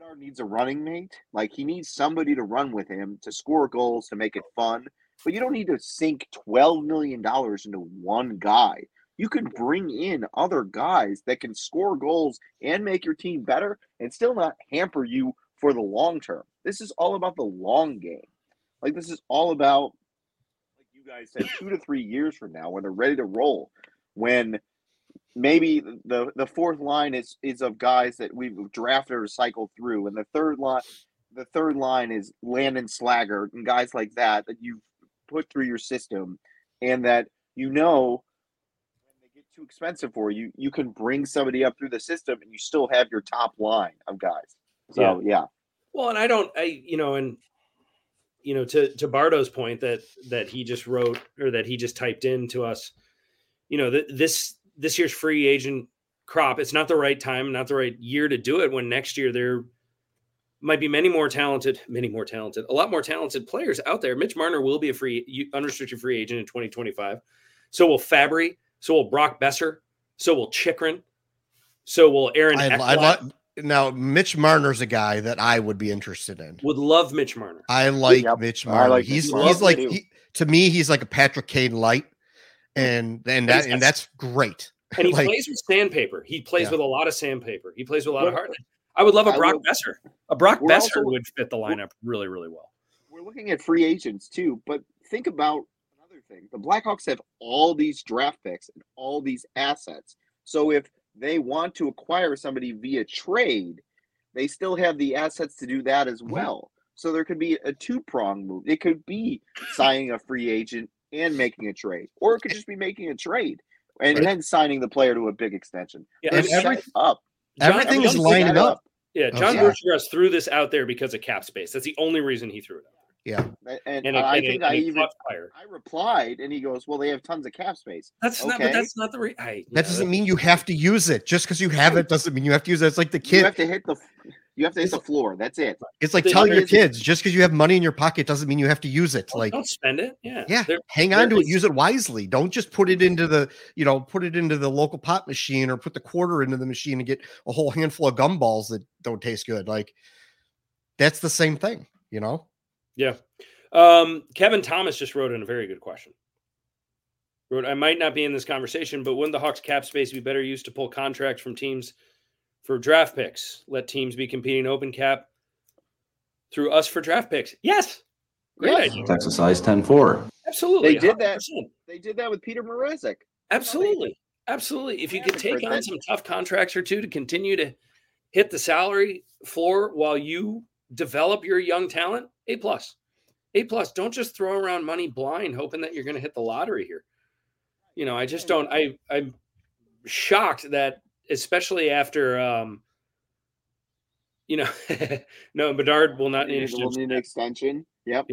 Bedard needs a running mate. Like he needs somebody to run with him to score goals to make it fun. But you don't need to sink twelve million dollars into one guy you can bring in other guys that can score goals and make your team better and still not hamper you for the long term. This is all about the long game. Like this is all about like you guys said 2 to 3 years from now when they're ready to roll when maybe the the fourth line is is of guys that we've drafted or cycled through and the third line the third line is Landon Slagger and guys like that that you've put through your system and that you know when they get too expensive for you, you can bring somebody up through the system and you still have your top line of guys. So yeah, Well, and I don't, I you know, and you know, to to Bardo's point that that he just wrote or that he just typed in to us, you know, that this this year's free agent crop, it's not the right time, not the right year to do it. When next year there might be many more talented, many more talented, a lot more talented players out there. Mitch Marner will be a free unrestricted free agent in 2025. So will Fabry. So will Brock Boeser. So will Chychrun. So will Aaron. I, I Ekblad. now Mitch Marner's a guy that I would be interested in. would love Mitch Marner. I like Yep, Mitch Marner. like he's Marner. he's like he, to me he's like a Patrick Kane light, and and that and that's great. And he Like- plays with sandpaper. He plays Yeah. with a lot of sandpaper. He plays with a lot of Well, heart. I would love a Brock will- Boeser. A Brock We're Boeser also- would fit the lineup really, really well. we're looking at free agents too, but think about another thing. The Blackhawks have all these draft picks and all these assets. So if they want to acquire somebody via trade, they still have the assets to do that as mm-hmm. well. So there could be a two prong move. It could be signing a free agent and making a trade, or it could just be making a trade and Right. then signing the player to a big extension. Yeah, They're and every- up. John- Everything is John- lining up. Yeah, Oh, John yeah. Buccigross threw this out there because of cap space. That's the only reason he threw it out. Yeah. And, and And I and think and I even caught fire. I replied, and he goes, "Well, they have tons of cap space." That's not. But that's not the. Re- I, That doesn't mean you have to use it. Just because you have it doesn't mean you have to use it. It's like the You kid. have to hit the you have to hit the floor. That's it. It's like the- telling your kids just because you have money in your pocket doesn't mean you have to use it. Like, don't spend it. Yeah. yeah, There- hang on to it. Use it wisely. Don't just put it into the, you know, put it into the local pop machine or put the quarter into the machine and get a whole handful of gumballs that don't taste good. Like, that's the same thing, you know. Yeah. Um, Kevin Thomas just wrote in a very good question. Wrote, I might not be in this conversation, but wouldn't the Hawks cap space be better used to pull contracts from teams for draft picks? Let teams be competing open cap through us for draft picks. Yes. Great Yes. idea. Texas size 10 4. Absolutely. They did that. 100%. They did that with Peter Mrazek. Absolutely. Absolutely. If you could take on some tough contracts or two to continue to hit the salary floor while you develop your young talent, A plus. A plus. Don't just throw around money blind hoping that you're going to hit the lottery here. You know, I just don't I I'm shocked that especially after um you know no Bedard will not need We'll need an extension. Yep.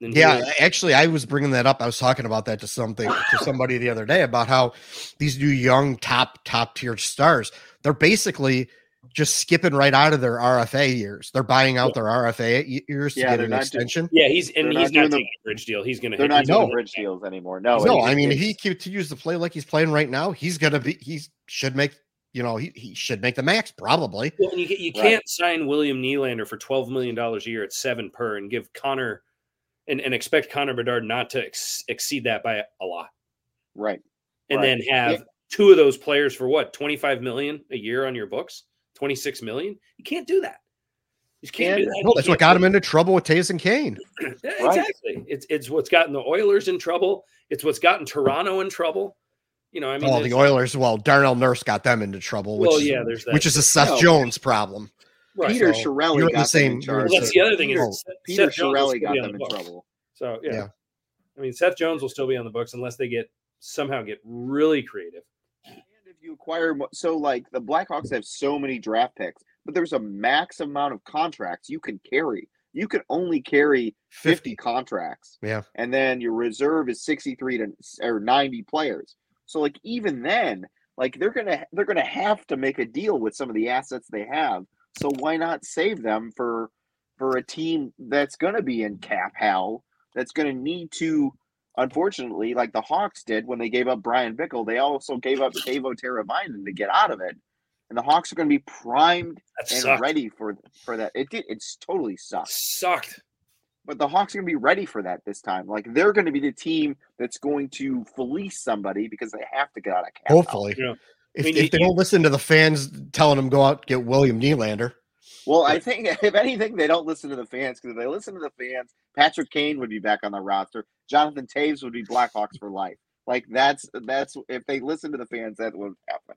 and he Yeah, actually, I was bringing that up. I was talking about that to something to somebody the other day about how these new young top top tier stars they're basically just skipping right out of their RFA years. They're buying out their RFA y- years to Yeah, get an not just- extension. yeah, he's and They're he's not not doing the- bridge deal. He's going to They're not he's doing gonna- bridge deals anymore. No. no, I mean, if it's- he continues to play like he's playing right now, he's gonna be. He should make. You know, he, he should make the max probably. Well, and you, you Right. can't sign William Nylander for twelve million dollars a year at seven per, and give Connor and, and expect Connor Bedard not to ex- exceed that by a lot, right. and Right. then have two of those players for what twenty five million a year on your books, twenty six million. You can't do that. You can't do And- that. No, that's what can't got him into trouble with Toews and Kane. it. Yeah, Right. Exactly. It's it's what's gotten the Oilers in trouble. It's what's gotten Toronto in trouble. You know, I mean, oh, the Oilers. Well, Darnell Nurse got them into trouble, which Well, is, yeah, there's that. which is a Seth No. Jones problem. right. Peter so Chiarelli you're the same- them in you're in charge. Well, that's the other thing. Oh, Is Seth- Peter Seth Chiarelli got them the in books. trouble. So yeah. Yeah. I mean Seth Jones will still be on the books unless they get somehow get really creative. And if you acquire, so like the Blackhawks have so many draft picks, but there's a max amount of contracts you can carry. You can only carry 50 contracts. Yeah. And then your reserve is 63 to or 90 players. So like even then, like they're going to they're going to have to make a deal with some of the assets they have. So why not save them for for a team that's going to be in cap hell, that's going to need to unfortunately, like the Hawks did when they gave up Bryan Bickell, they also gave up Teuvo Teravainen to get out of it. And the Hawks are going to be primed and ready for for that. It did. It's totally sucked. Sucked. But the Hawks are going to be ready for that this time. Like they're going to be the team that's going to fleece somebody because they have to get out of camp. Hopefully, Yeah. if, I mean, if you- they don't listen to the fans telling them go out get William Nylander, Well, I think if anything, they don't listen to the fans because if they listen to the fans, Patrick Kane would be back on the roster. Jonathan Toews would be Blackhawks for life. Like that's that's if they listen to the fans, that would happen.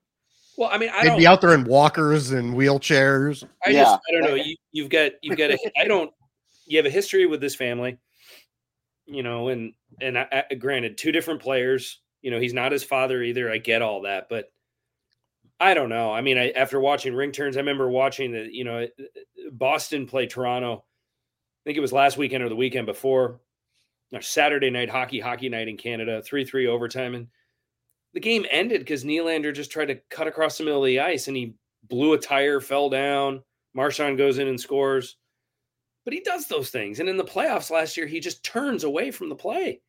Well, I mean, I they'd don't. be out there in walkers and wheelchairs. I Yeah. just, I don't know. You, you've got, you've got a. I don't. You have a history with this family, you know, and and I, I, granted, two different players. You know, he's not his father either. I get all that, but I don't know. I mean, I, after watching ring turns, I remember watching the, you know, uh, Boston play Toronto. I think it was last weekend or the weekend before. Or Saturday night hockey, hockey night in Canada, three three overtime, and the game ended because Nylander just tried to cut across the middle of the ice and he blew a tire, fell down. Marchand goes in and scores. But he does those things. And in the playoffs last year, he just turns away from the play.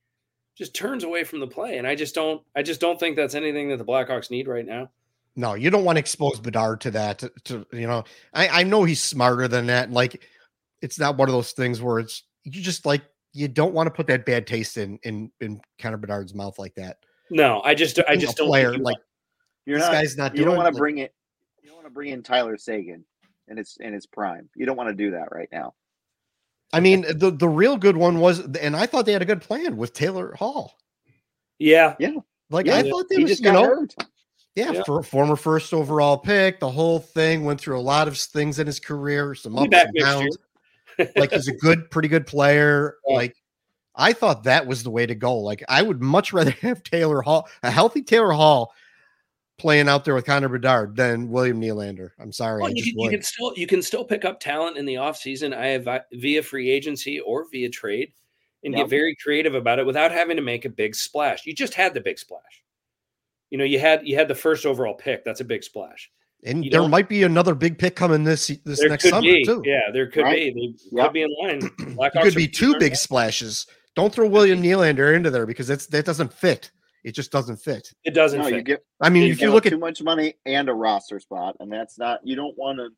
Just turns away from the play. And I just don't I just don't think that's anything that the Blackhawks need right now. No, you don't want to expose Bedard to that. To, to you know, I, I know he's smarter than that. Like, it's not one of those things where it's you just like you don't want to put that bad taste in in in Connor Bedard's mouth like that. No, I just I just don't player you like You're this not. guy's not you don't want to like- bring it. You don't want to bring in Tyler Seguin, and it's in its prime. You don't want to do that right now. I mean, the the real good one was, and I thought they had a good plan with Taylor Hall. Yeah, yeah. Like Yeah, I thought they he was, just you got know, hurt. yeah, Yeah. for former first overall pick, the whole thing went through a lot of things in his career, some He'll ups and next downs. like he's a good, pretty good player. Yeah. Like I thought that was the way to go. Like I would much rather have Taylor Hall, a healthy Taylor Hall, playing out there with Connor Bedard than William Nylander. I'm sorry, Well, you, can, you can still you can still pick up talent in the offseason. I have via free agency or via trade, and Yep. get very creative about it without having to make a big splash. You just had the big splash. You know, you had you had the first overall pick. That's a big splash. and you there might be another big pick coming this this There next summer be, too. yeah, there could Right. be. They Yep. could be in line. Blackhawks could be two big splashes. Don't throw William Nylander into there because that's that doesn't fit. It just doesn't fit. It doesn't No, you get I mean, You if you look up at too much money and a roster spot, and that's not you don't want to.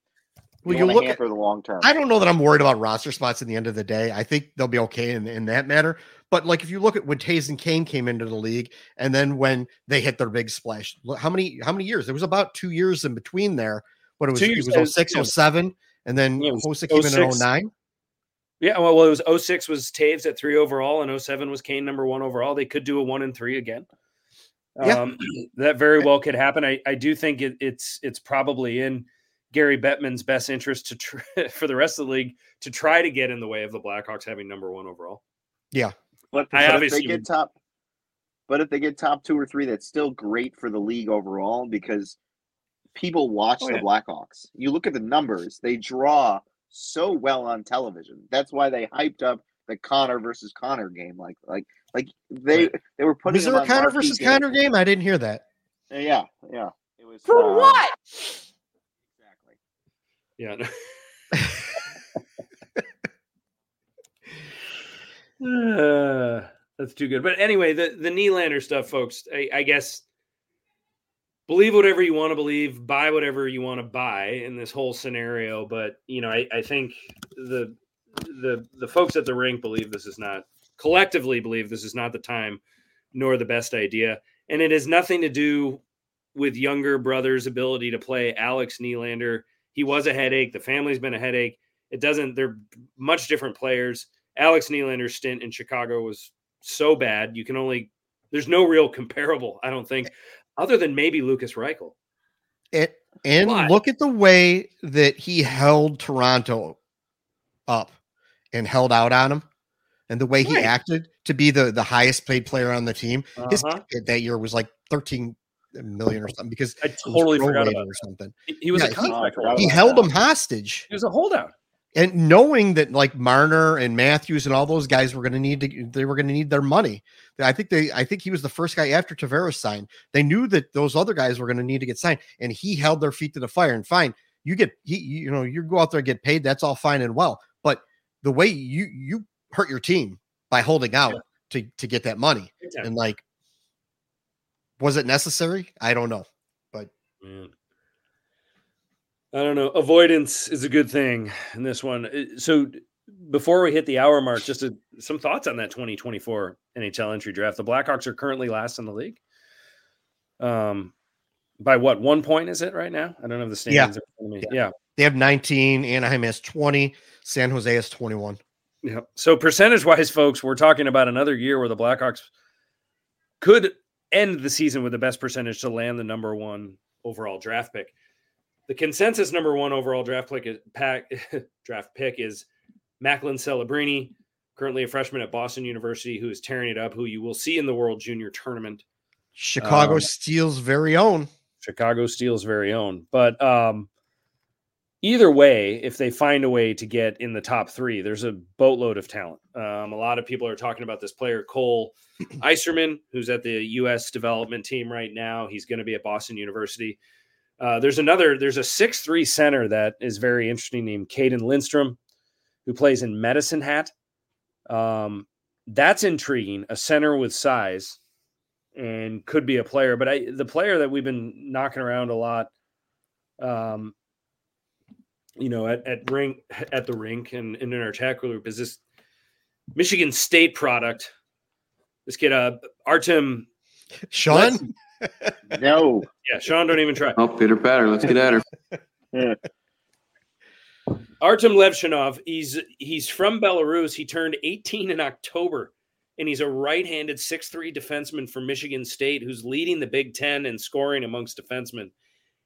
well, You, you want look to at the long term. I don't know that I'm worried about roster spots in the end of the day. I think they'll be okay in, in that matter. But like if you look at when Toews and Kane came into the league and then when they hit their big splash, look, how many how many years? There was about two years in between there. But it was Two it years, was uh, 06, 07, and then Yeah, Hossa came in 06. at 09. Yeah, well, well, it was 06 was Toews at three overall, and 07 was Kane number one overall. They could do a one and three again. Yeah. Um, that very well could happen. I, I do think it, it's it's probably in Gary Bettman's best interest to tr- for the rest of the league to try to get in the way of the Blackhawks having number one overall. But, I but if they get would- top, but if they get top two or three, that's still great for the league overall because people watch Oh, the yeah. Blackhawks. You look at the numbers; they draw so well on television. That's why they hyped up the Connor versus Connor game. Like, like, like they they were putting Was there a Connor marquee versus games. Connor game? I didn't hear that. Yeah, yeah. It was For uh, what? Exactly. Yeah. Uh, that's too good. But anyway, the the Nylander stuff, folks. I, I guess believe whatever you want to believe, buy whatever you want to buy in this whole scenario. But you know, I, I think the the the folks at the rink believe this is not collectively believe this is not the time nor the best idea, and it has nothing to do with younger brother's ability to play. Alex Nylander, he was a headache. The family's been a headache. It doesn't. They're much different players. Alex Nylander's stint in Chicago was so bad. You can only there's no real comparable, I don't think, other than maybe Lukas Reichel. It, and But- look at the way that he held Toronto up and held out on him, and the way he acted to be the the highest paid player on the team. His Uh-huh. hit that year was like 13 million or something because I totally forgot about or something. He, he was Yeah, a he- He held him hostage. He was a holdout. And knowing that like Marner and Matthews and all those guys were going to need to, they were going to need their money. I think they, I think he was the first guy after Tavares signed. They knew that those other guys were going to need to get signed, and he held their feet to the fire. And fine, you get, he, you know, you go out there and get paid. That's all fine and well. But the way you you hurt your team by holding out to to get that money, and like, was it necessary? I don't know. Man. I don't know. Avoidance is a good thing in this one. Uh, So before we hit the hour mark, just a, some thoughts on that 2024 NHL entry draft. The Blackhawks are currently last in the league. Um, by what one point is it right now? I don't have the standings. in front of me. Yeah. They have 19. Anaheim has 20. San Jose has 21. Yeah. So percentage wise, folks, we're talking about another year where the Blackhawks could end the season with the best percentage to land the number one overall draft pick. The consensus number one overall draft pick is pack, draft pick is Macklin Celebrini, currently a freshman at Boston University, who is tearing it up, who you will see in the World Junior Tournament. Chicago Um, Steel's very own. Chicago Steel's very own. But um, either way, if they find a way to get in the top three, there's a boatload of talent. Um, a lot of people are talking about this player, Cole Eiserman, who's at the U.S. development team right now. He's going to be at Boston University. Uh, there's another, there's a six-three center that is very interesting named Cayden Lindstrom, who plays in Medicine Hat. Um, that's intriguing. A center with size and could be a player. But I, the player that we've been knocking around a lot, um, you know, at, at rink at the rink and, and in our tackle group is this Michigan State product. This kid, uh, Artem. Sean, No. Yeah, Sean, don't even try. Oh, Peter Patter, let's get at her. Artem Levshunov. He's he's from Belarus. He turned 18 in October. and he's a right-handed 6'3 defenseman from Michigan State who's leading the Big Ten in scoring amongst defensemen.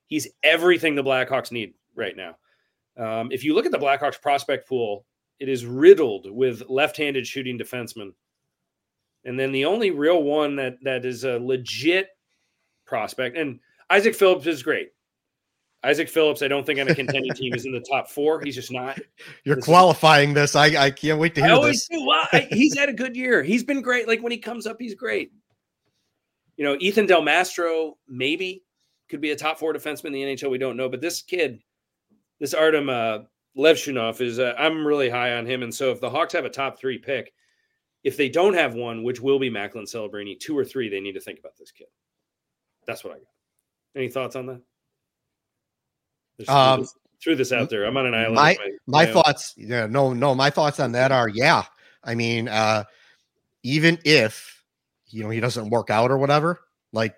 He's everything the Blackhawks need right now. Um, if you look at the Blackhawks prospect pool, it is riddled with left-handed shooting defensemen. And then the only real one that that is a legit prospect, and Isaac Phillips is great. Isaac Phillips, I don't think on a contending team is in the top four. He's just not. You're This is- qualifying this. I, I can't wait to I hear always this. do. Well, I, he's had a good year. He's been great. Like when he comes up, he's great. You know, Ethan Del Mastro maybe could be a top four defenseman in the NHL. We don't know, but this kid, this Artem uh, Levshunov, is uh, I'm really high on him. And so if the Hawks have a top three pick, if they don't have one, which will be Macklin Celebrini, two or three, they need to think about this kid. That's what I got. Any thoughts on that? Just Um, this- threw this out there. I'm on an island. my- of My own. thoughts, yeah, no, no, my thoughts on that are yeah. I mean, uh, even if you know he doesn't work out or whatever, like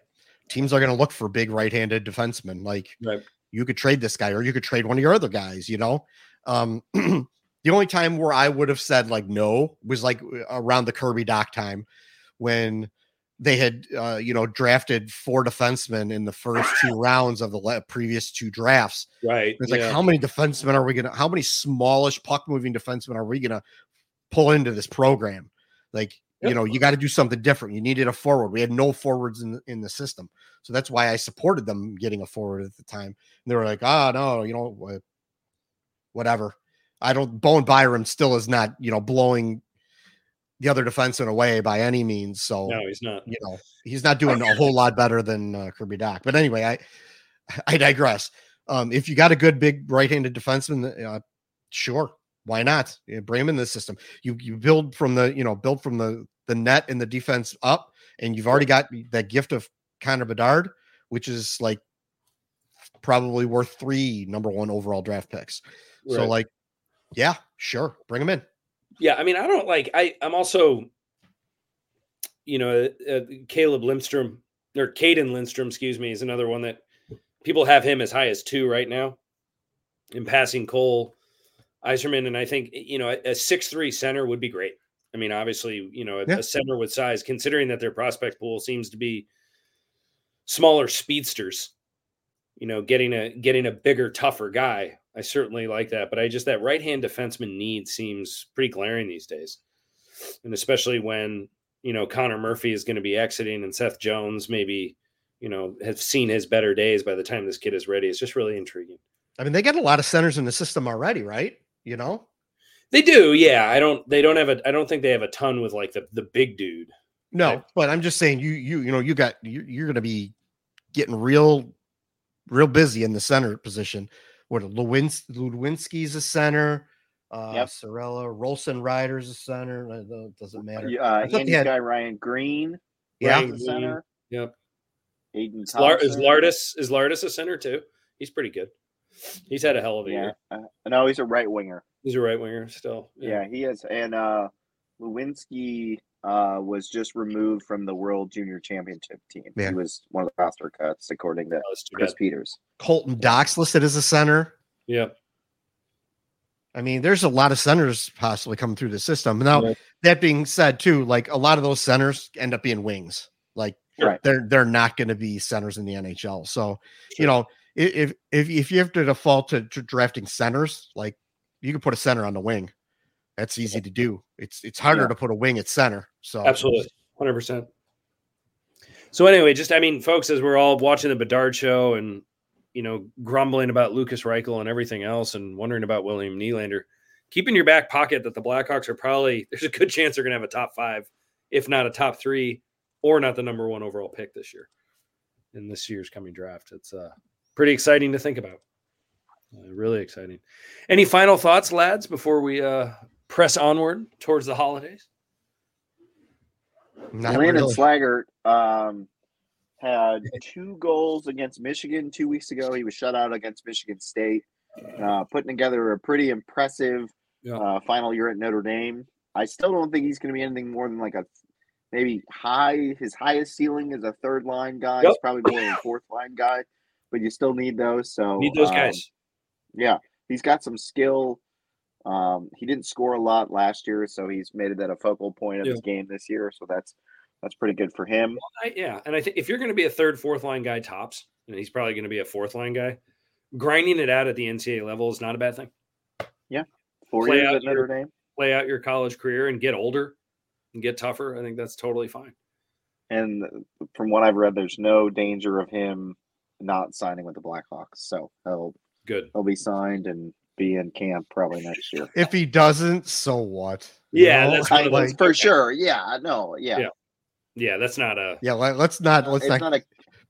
teams are gonna look for big right-handed defensemen. Like Right. you could trade this guy or you could trade one of your other guys, you know. Um the only time where I would have said like no was like around the Kirby Dach time when they had uh, you know drafted four defensemen in the first two rounds of the le- previous two drafts. Right. It's yeah. like how many defensemen are we gonna how many smallish puck moving defensemen are we gonna pull into this program? Like you know, you got to do something different. You needed a forward. We had no forwards in the, in the system, so that's why I supported them getting a forward at the time. And they were like, "Ah, no, you know, whatever." I don't. Bowen Byram still is not, you know, blowing the other defenseman away by any means. So no, he's not. you know, he's not doing a whole lot better than uh, Kirby Dach. But anyway, I I digress. Um, if you got a good big right-handed defenseman, uh, sure, why not? Yeah, bring him in the system. You you build from the you know build from the the net and the defense up, and you've already got that gift of Connor Bedard, which is like probably worth three number one overall draft picks. So like, yeah, sure, bring him in. Yeah, I mean, I don't like. I I'm also, you know, uh, Caleb Lindstrom or Cayden Lindstrom, excuse me, is another one that people have him as high as two right now, in passing Cole, Eiserman, and I think you know a, a six three center would be great. I mean, obviously, you know, a, Yeah. a center with size, considering that their prospect pool seems to be smaller speedsters. You know, getting a getting a bigger, tougher guy. I certainly like that, but I just that right hand defenseman need seems pretty glaring these days, and especially when you know Connor Murphy is going to be exiting and Seth Jones maybe you know have seen his better days by the time this kid is ready. It's just really intriguing. I mean, they got a lot of centers in the system already, right? You know, They do, yeah. I don't. They don't have a. I don't think they have a ton with like the the big dude. No, Right. but I'm just saying you you you know you got you, you're going to be getting real real busy in the center position. What Lewins Ludwinski's a center. Uh, Yep. Sorella, Rolston Ryder's a center. uh, It doesn't matter. Uh, I thought they Andy had- guy Ryan Greene, Yeah, Ryan the center. Yep. Aiden Is, Lar- is Thompson. Lardis is Lardis a center too? He's pretty good. He's had a hell of a Yeah. year. Uh, no, he's a right winger. He's a right winger still. Yeah. he is. And uh Ludwinski uh was just removed from the World Junior Championship team. Yeah. He was one of the roster cuts, according to That Chris bad. Peters. Colton Dach listed as a center. Yeah. I mean, there's a lot of centers possibly coming through the system. Now, Yeah. that being said, too, like a lot of those centers end up being wings. Like Right. they're they're not going to be centers in the NHL. So Sure. you know, if if if you have to default to, to drafting centers, like you can put a center on the wing. That's easy to do. It's it's harder Yeah. to put a wing at center. So Absolutely, hundred percent. So anyway, just I mean, folks, as we're all watching the Bedard show and you know grumbling about Lukas Reichel and everything else, and wondering about William Nylander, keep in your back pocket that the Blackhawks are probably there's a good chance they're going to have a top five, if not a top three, or not the number one overall pick this year in this year's coming draft. It's uh, pretty exciting to think about. Uh, really exciting. Any final thoughts, lads, before we uh, press onward towards the holidays? not Landon really. Slaggert um, had two goals against Michigan two weeks ago. He was shut out against Michigan State, uh, putting together a pretty impressive Yeah. uh, final year at Notre Dame. I still don't think he's going to be anything more than like a maybe high. His highest ceiling is a third line guy. Yep. He's probably more of a fourth line guy, but you still need those. So Need those um, guys. yeah, he's got some skill. Um, he didn't score a lot last year, so he's made that a focal point of Yeah. his game this year. So that's that's pretty good for him. I, yeah, and I think if you're going to be a third, fourth line guy tops, and he's probably going to be a fourth line guy, grinding it out at the NCAA level is not a bad thing. Four Play out at Notre your- Dame, Play out your college career and get older and get tougher. I think that's totally fine. and from what I've read, there's no danger of him not signing with the Blackhawks. So he'll Good. he'll be signed and be in camp probably next year. If he doesn't, so what? You Yeah, know? that's I, like, for sure. Yeah, no, yeah. Yeah. Yeah, that's not a. yeah. Let, us not. Let's it's not. not a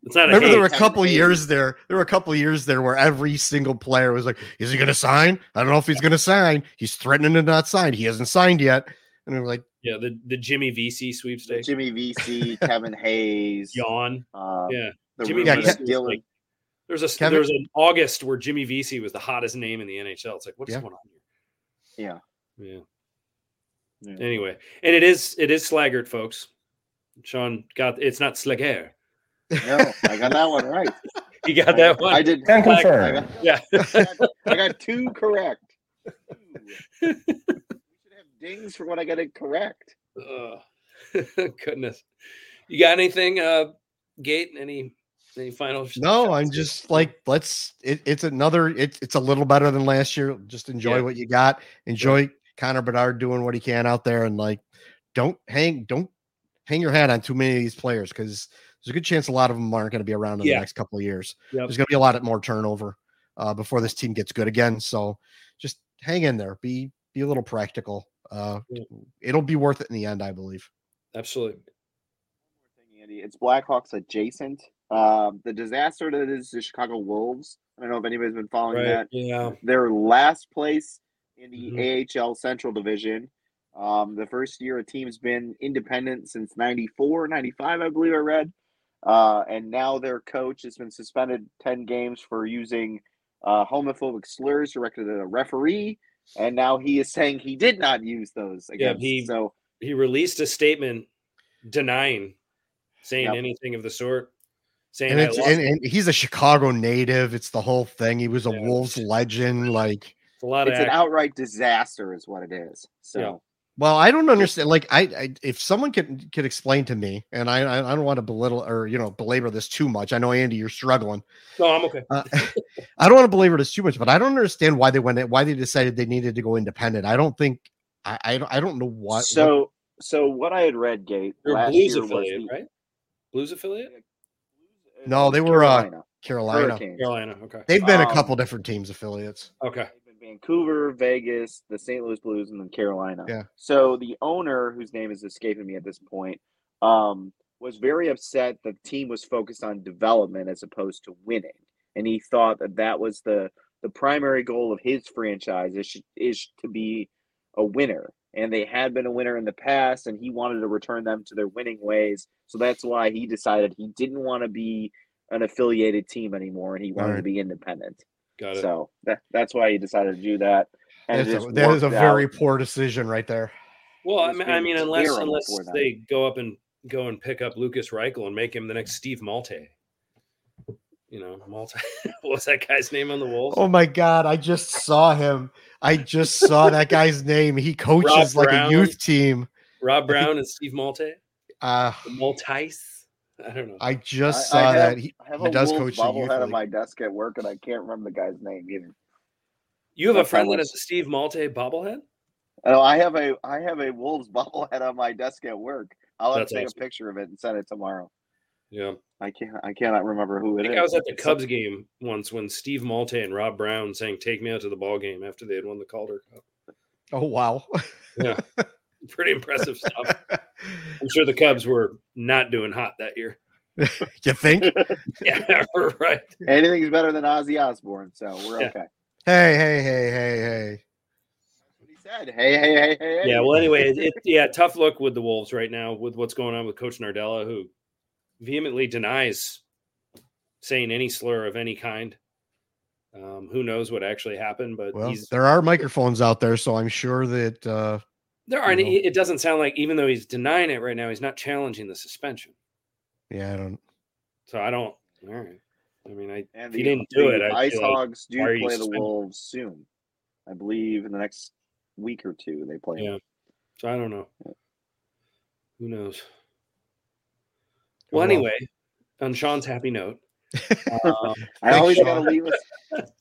It's not. Remember, hey, there were a couple Hayes. years there. There were a couple years there where every single player was like, "Is he going to sign? I don't know if he's going to sign. He's threatening to not sign. He hasn't signed yet." And they're like, yeah, the the Jimmy Vesey sweepstakes. Jimmy Vesey, Kevin Hayes. Yawn. Um, Yeah. the Jimmy Yeah, rumor Vesey that was Dylan- like- There's a Kevin- there's an August where Jimmy Vesey was the hottest name in the NHL. It's like what's Yeah. going on here? yeah. Yeah. Yeah. Anyway, and it is it is Slaggert, folks. Sean got it's not Slager. No, I got that one right. You got that one. I did. Can I confirm. got, yeah. I got two correct. Two. we should have dings for what I got it correct. Ugh. goodness. You got anything, uh, Gate? Any any final? "No, I'm here? just like, let's. It, it's another. It's it's a little better than last year. Just enjoy Yeah. what you got. Enjoy Connor Bedard doing what he can out there, and like, don't hang, don't hang your hat on too many of these players because there's a good chance a lot of them aren't going to be around in Yeah. the next couple of years. Yep. There's going to be a lot of more turnover uh, before this team gets good again. So just hang in there. Be be a little practical. Uh, Yeah. It'll be worth it in the end, I believe. Absolutely. thing, Andy. It's Blackhawks adjacent. Um, the disaster that is the Chicago Wolves. I don't know if anybody's been following Right. that. Yeah. They're last place in the Mhm. AHL Central Division. Um, the first year a team's been independent since 94, 95, I believe I read. Uh, and now their coach has been suspended 10 games for using uh, homophobic slurs directed at a referee. And now he is saying he did not use those against. he- so He released a statement denying saying Yep. anything of the sort. Saying And it's and, and he's a Chicago native. It's the whole thing. He was a Yeah. Wolves legend. Like, a lot of it's an act- outright disaster, is what it is. So. Yeah. well, I don't understand. Like, I, I if someone could could explain to me, and I I I don't want to belittle or you know belabor this too much. I know Andy, you're struggling. No, I'm okay. Uh, I don't want to belabor this too much, but I don't understand why they went why they decided they needed to go independent. I don't think I I, don't- I don't know what. So, so what I had read, Gate, They're a last Blues affiliate, the- right? Blues affiliate? No, they was were, uh, Carolina, Carolina. Hurricanes. Carolina. Okay. They've been a Um, couple different teams affiliates. Okay. Vancouver, Vegas, the St. Louis Blues, and then Carolina. Yeah. So the owner, whose name is escaping me at this point, um, was very upset that the team was focused on development as opposed to winning, and he thought that that was the the primary goal of his franchise is is to be a winner. And they had been a winner in the past, and he wanted to return them to their winning ways. So that's why he decided he didn't want to be an affiliated team anymore, and he wanted to be independent. Got it. So that, that's why he decided to do that. And That's a, that is a worked very out. poor decision right there. Well, I mean, I mean, unless unless they go up and go and pick up Lukas Reichel and make him the next Steve Maltais. You know, Maltais. what was that guy's name on the Wolves? Oh my god, I just saw him. I just saw that guy's name. He coaches like Brown. a youth team. Rob Brown and Steve Maltais. Uh The Maltese. I don't know. I just I- I saw have- that. He, I have he a does Wolves coach the youth bobblehead on my desk at work, and I can't remember the guy's name either. you have a that's how friend that much- has a Steve Maltais bobblehead? Oh, I have a I have a Wolves bobblehead on my desk at work. I'll have That's to take awesome. a picture of it and send it tomorrow. Yeah. I can't I cannot remember who it is. I think is. I was at the Cubs game once when Steve Maltais and Rob Brown sang "Take Me Out to the Ball Game" after they had won the Calder Cup. Oh wow. Yeah, pretty impressive stuff. I'm sure the Cubs were not doing hot that year. you think? Yeah, right. Anything's better than Ozzy Osbourne, so we're Yeah. okay. Hey, hey, hey, hey, hey. That's what he said. Hey, hey, hey, hey, hey. Yeah. Well, anyway, it, it, yeah, tough look with the Wolves right now with what's going on with Coach Nardella, who vehemently denies saying any slur of any kind. Um, who knows what actually happened? But Well, he's there are microphones out there, so I'm sure that uh there are. And you know. it it doesn't sound like even though he's denying it right now, he's not challenging the suspension. yeah, I don't So I don't. All right. I mean, I And if he the, didn't do the it, I'd Ice like, Hogs do you play the suspended? Wolves soon. I believe in the next week or two they play. Yeah. So I don't know. Who knows? Well, well. anyway, on Sean's happy note. um, I always Sean. gotta leave us.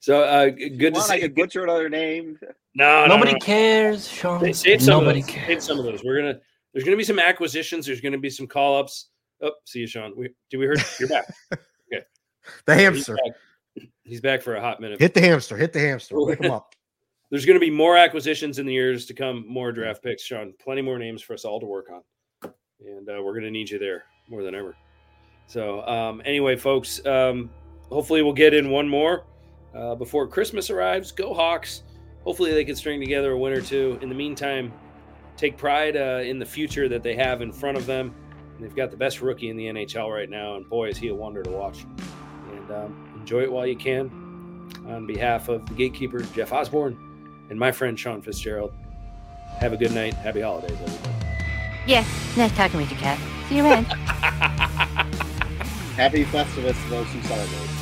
so uh, g- good to Come on, I see. could butcher another name. No, no, Nobody no. cares, Sean. Sa- Save some Nobody of those. Save cares. some of those. We're gonna. There's gonna be some acquisitions. There's gonna be some call ups. Oh, see you, Sean. We, do we heard you're back? The He's hamster. back. He's back for a hot minute. Hit the hamster. Hit the hamster. Wake him up. There's going to be more acquisitions in the years to come, more draft picks, Sean. Plenty more names for us all to work on, and uh, we're going to need you there more than ever. So, um, anyway, folks, um, hopefully we'll get in one more uh, before Christmas arrives. Go Hawks! Hopefully they can string together a win or two. In the meantime, take pride uh, in the future that they have in front of them. They've got the best rookie in the NHL right now, and boy, is he a wonder to watch. And um, enjoy it while you can. On behalf of the gatekeeper, Jeff Osborn, and my friend Sean Fitzgerald. Have a good night. Happy holidays, everybody. Yeah, nice talking with you, Cat. See you around. Happy Festivus to those who celebrate.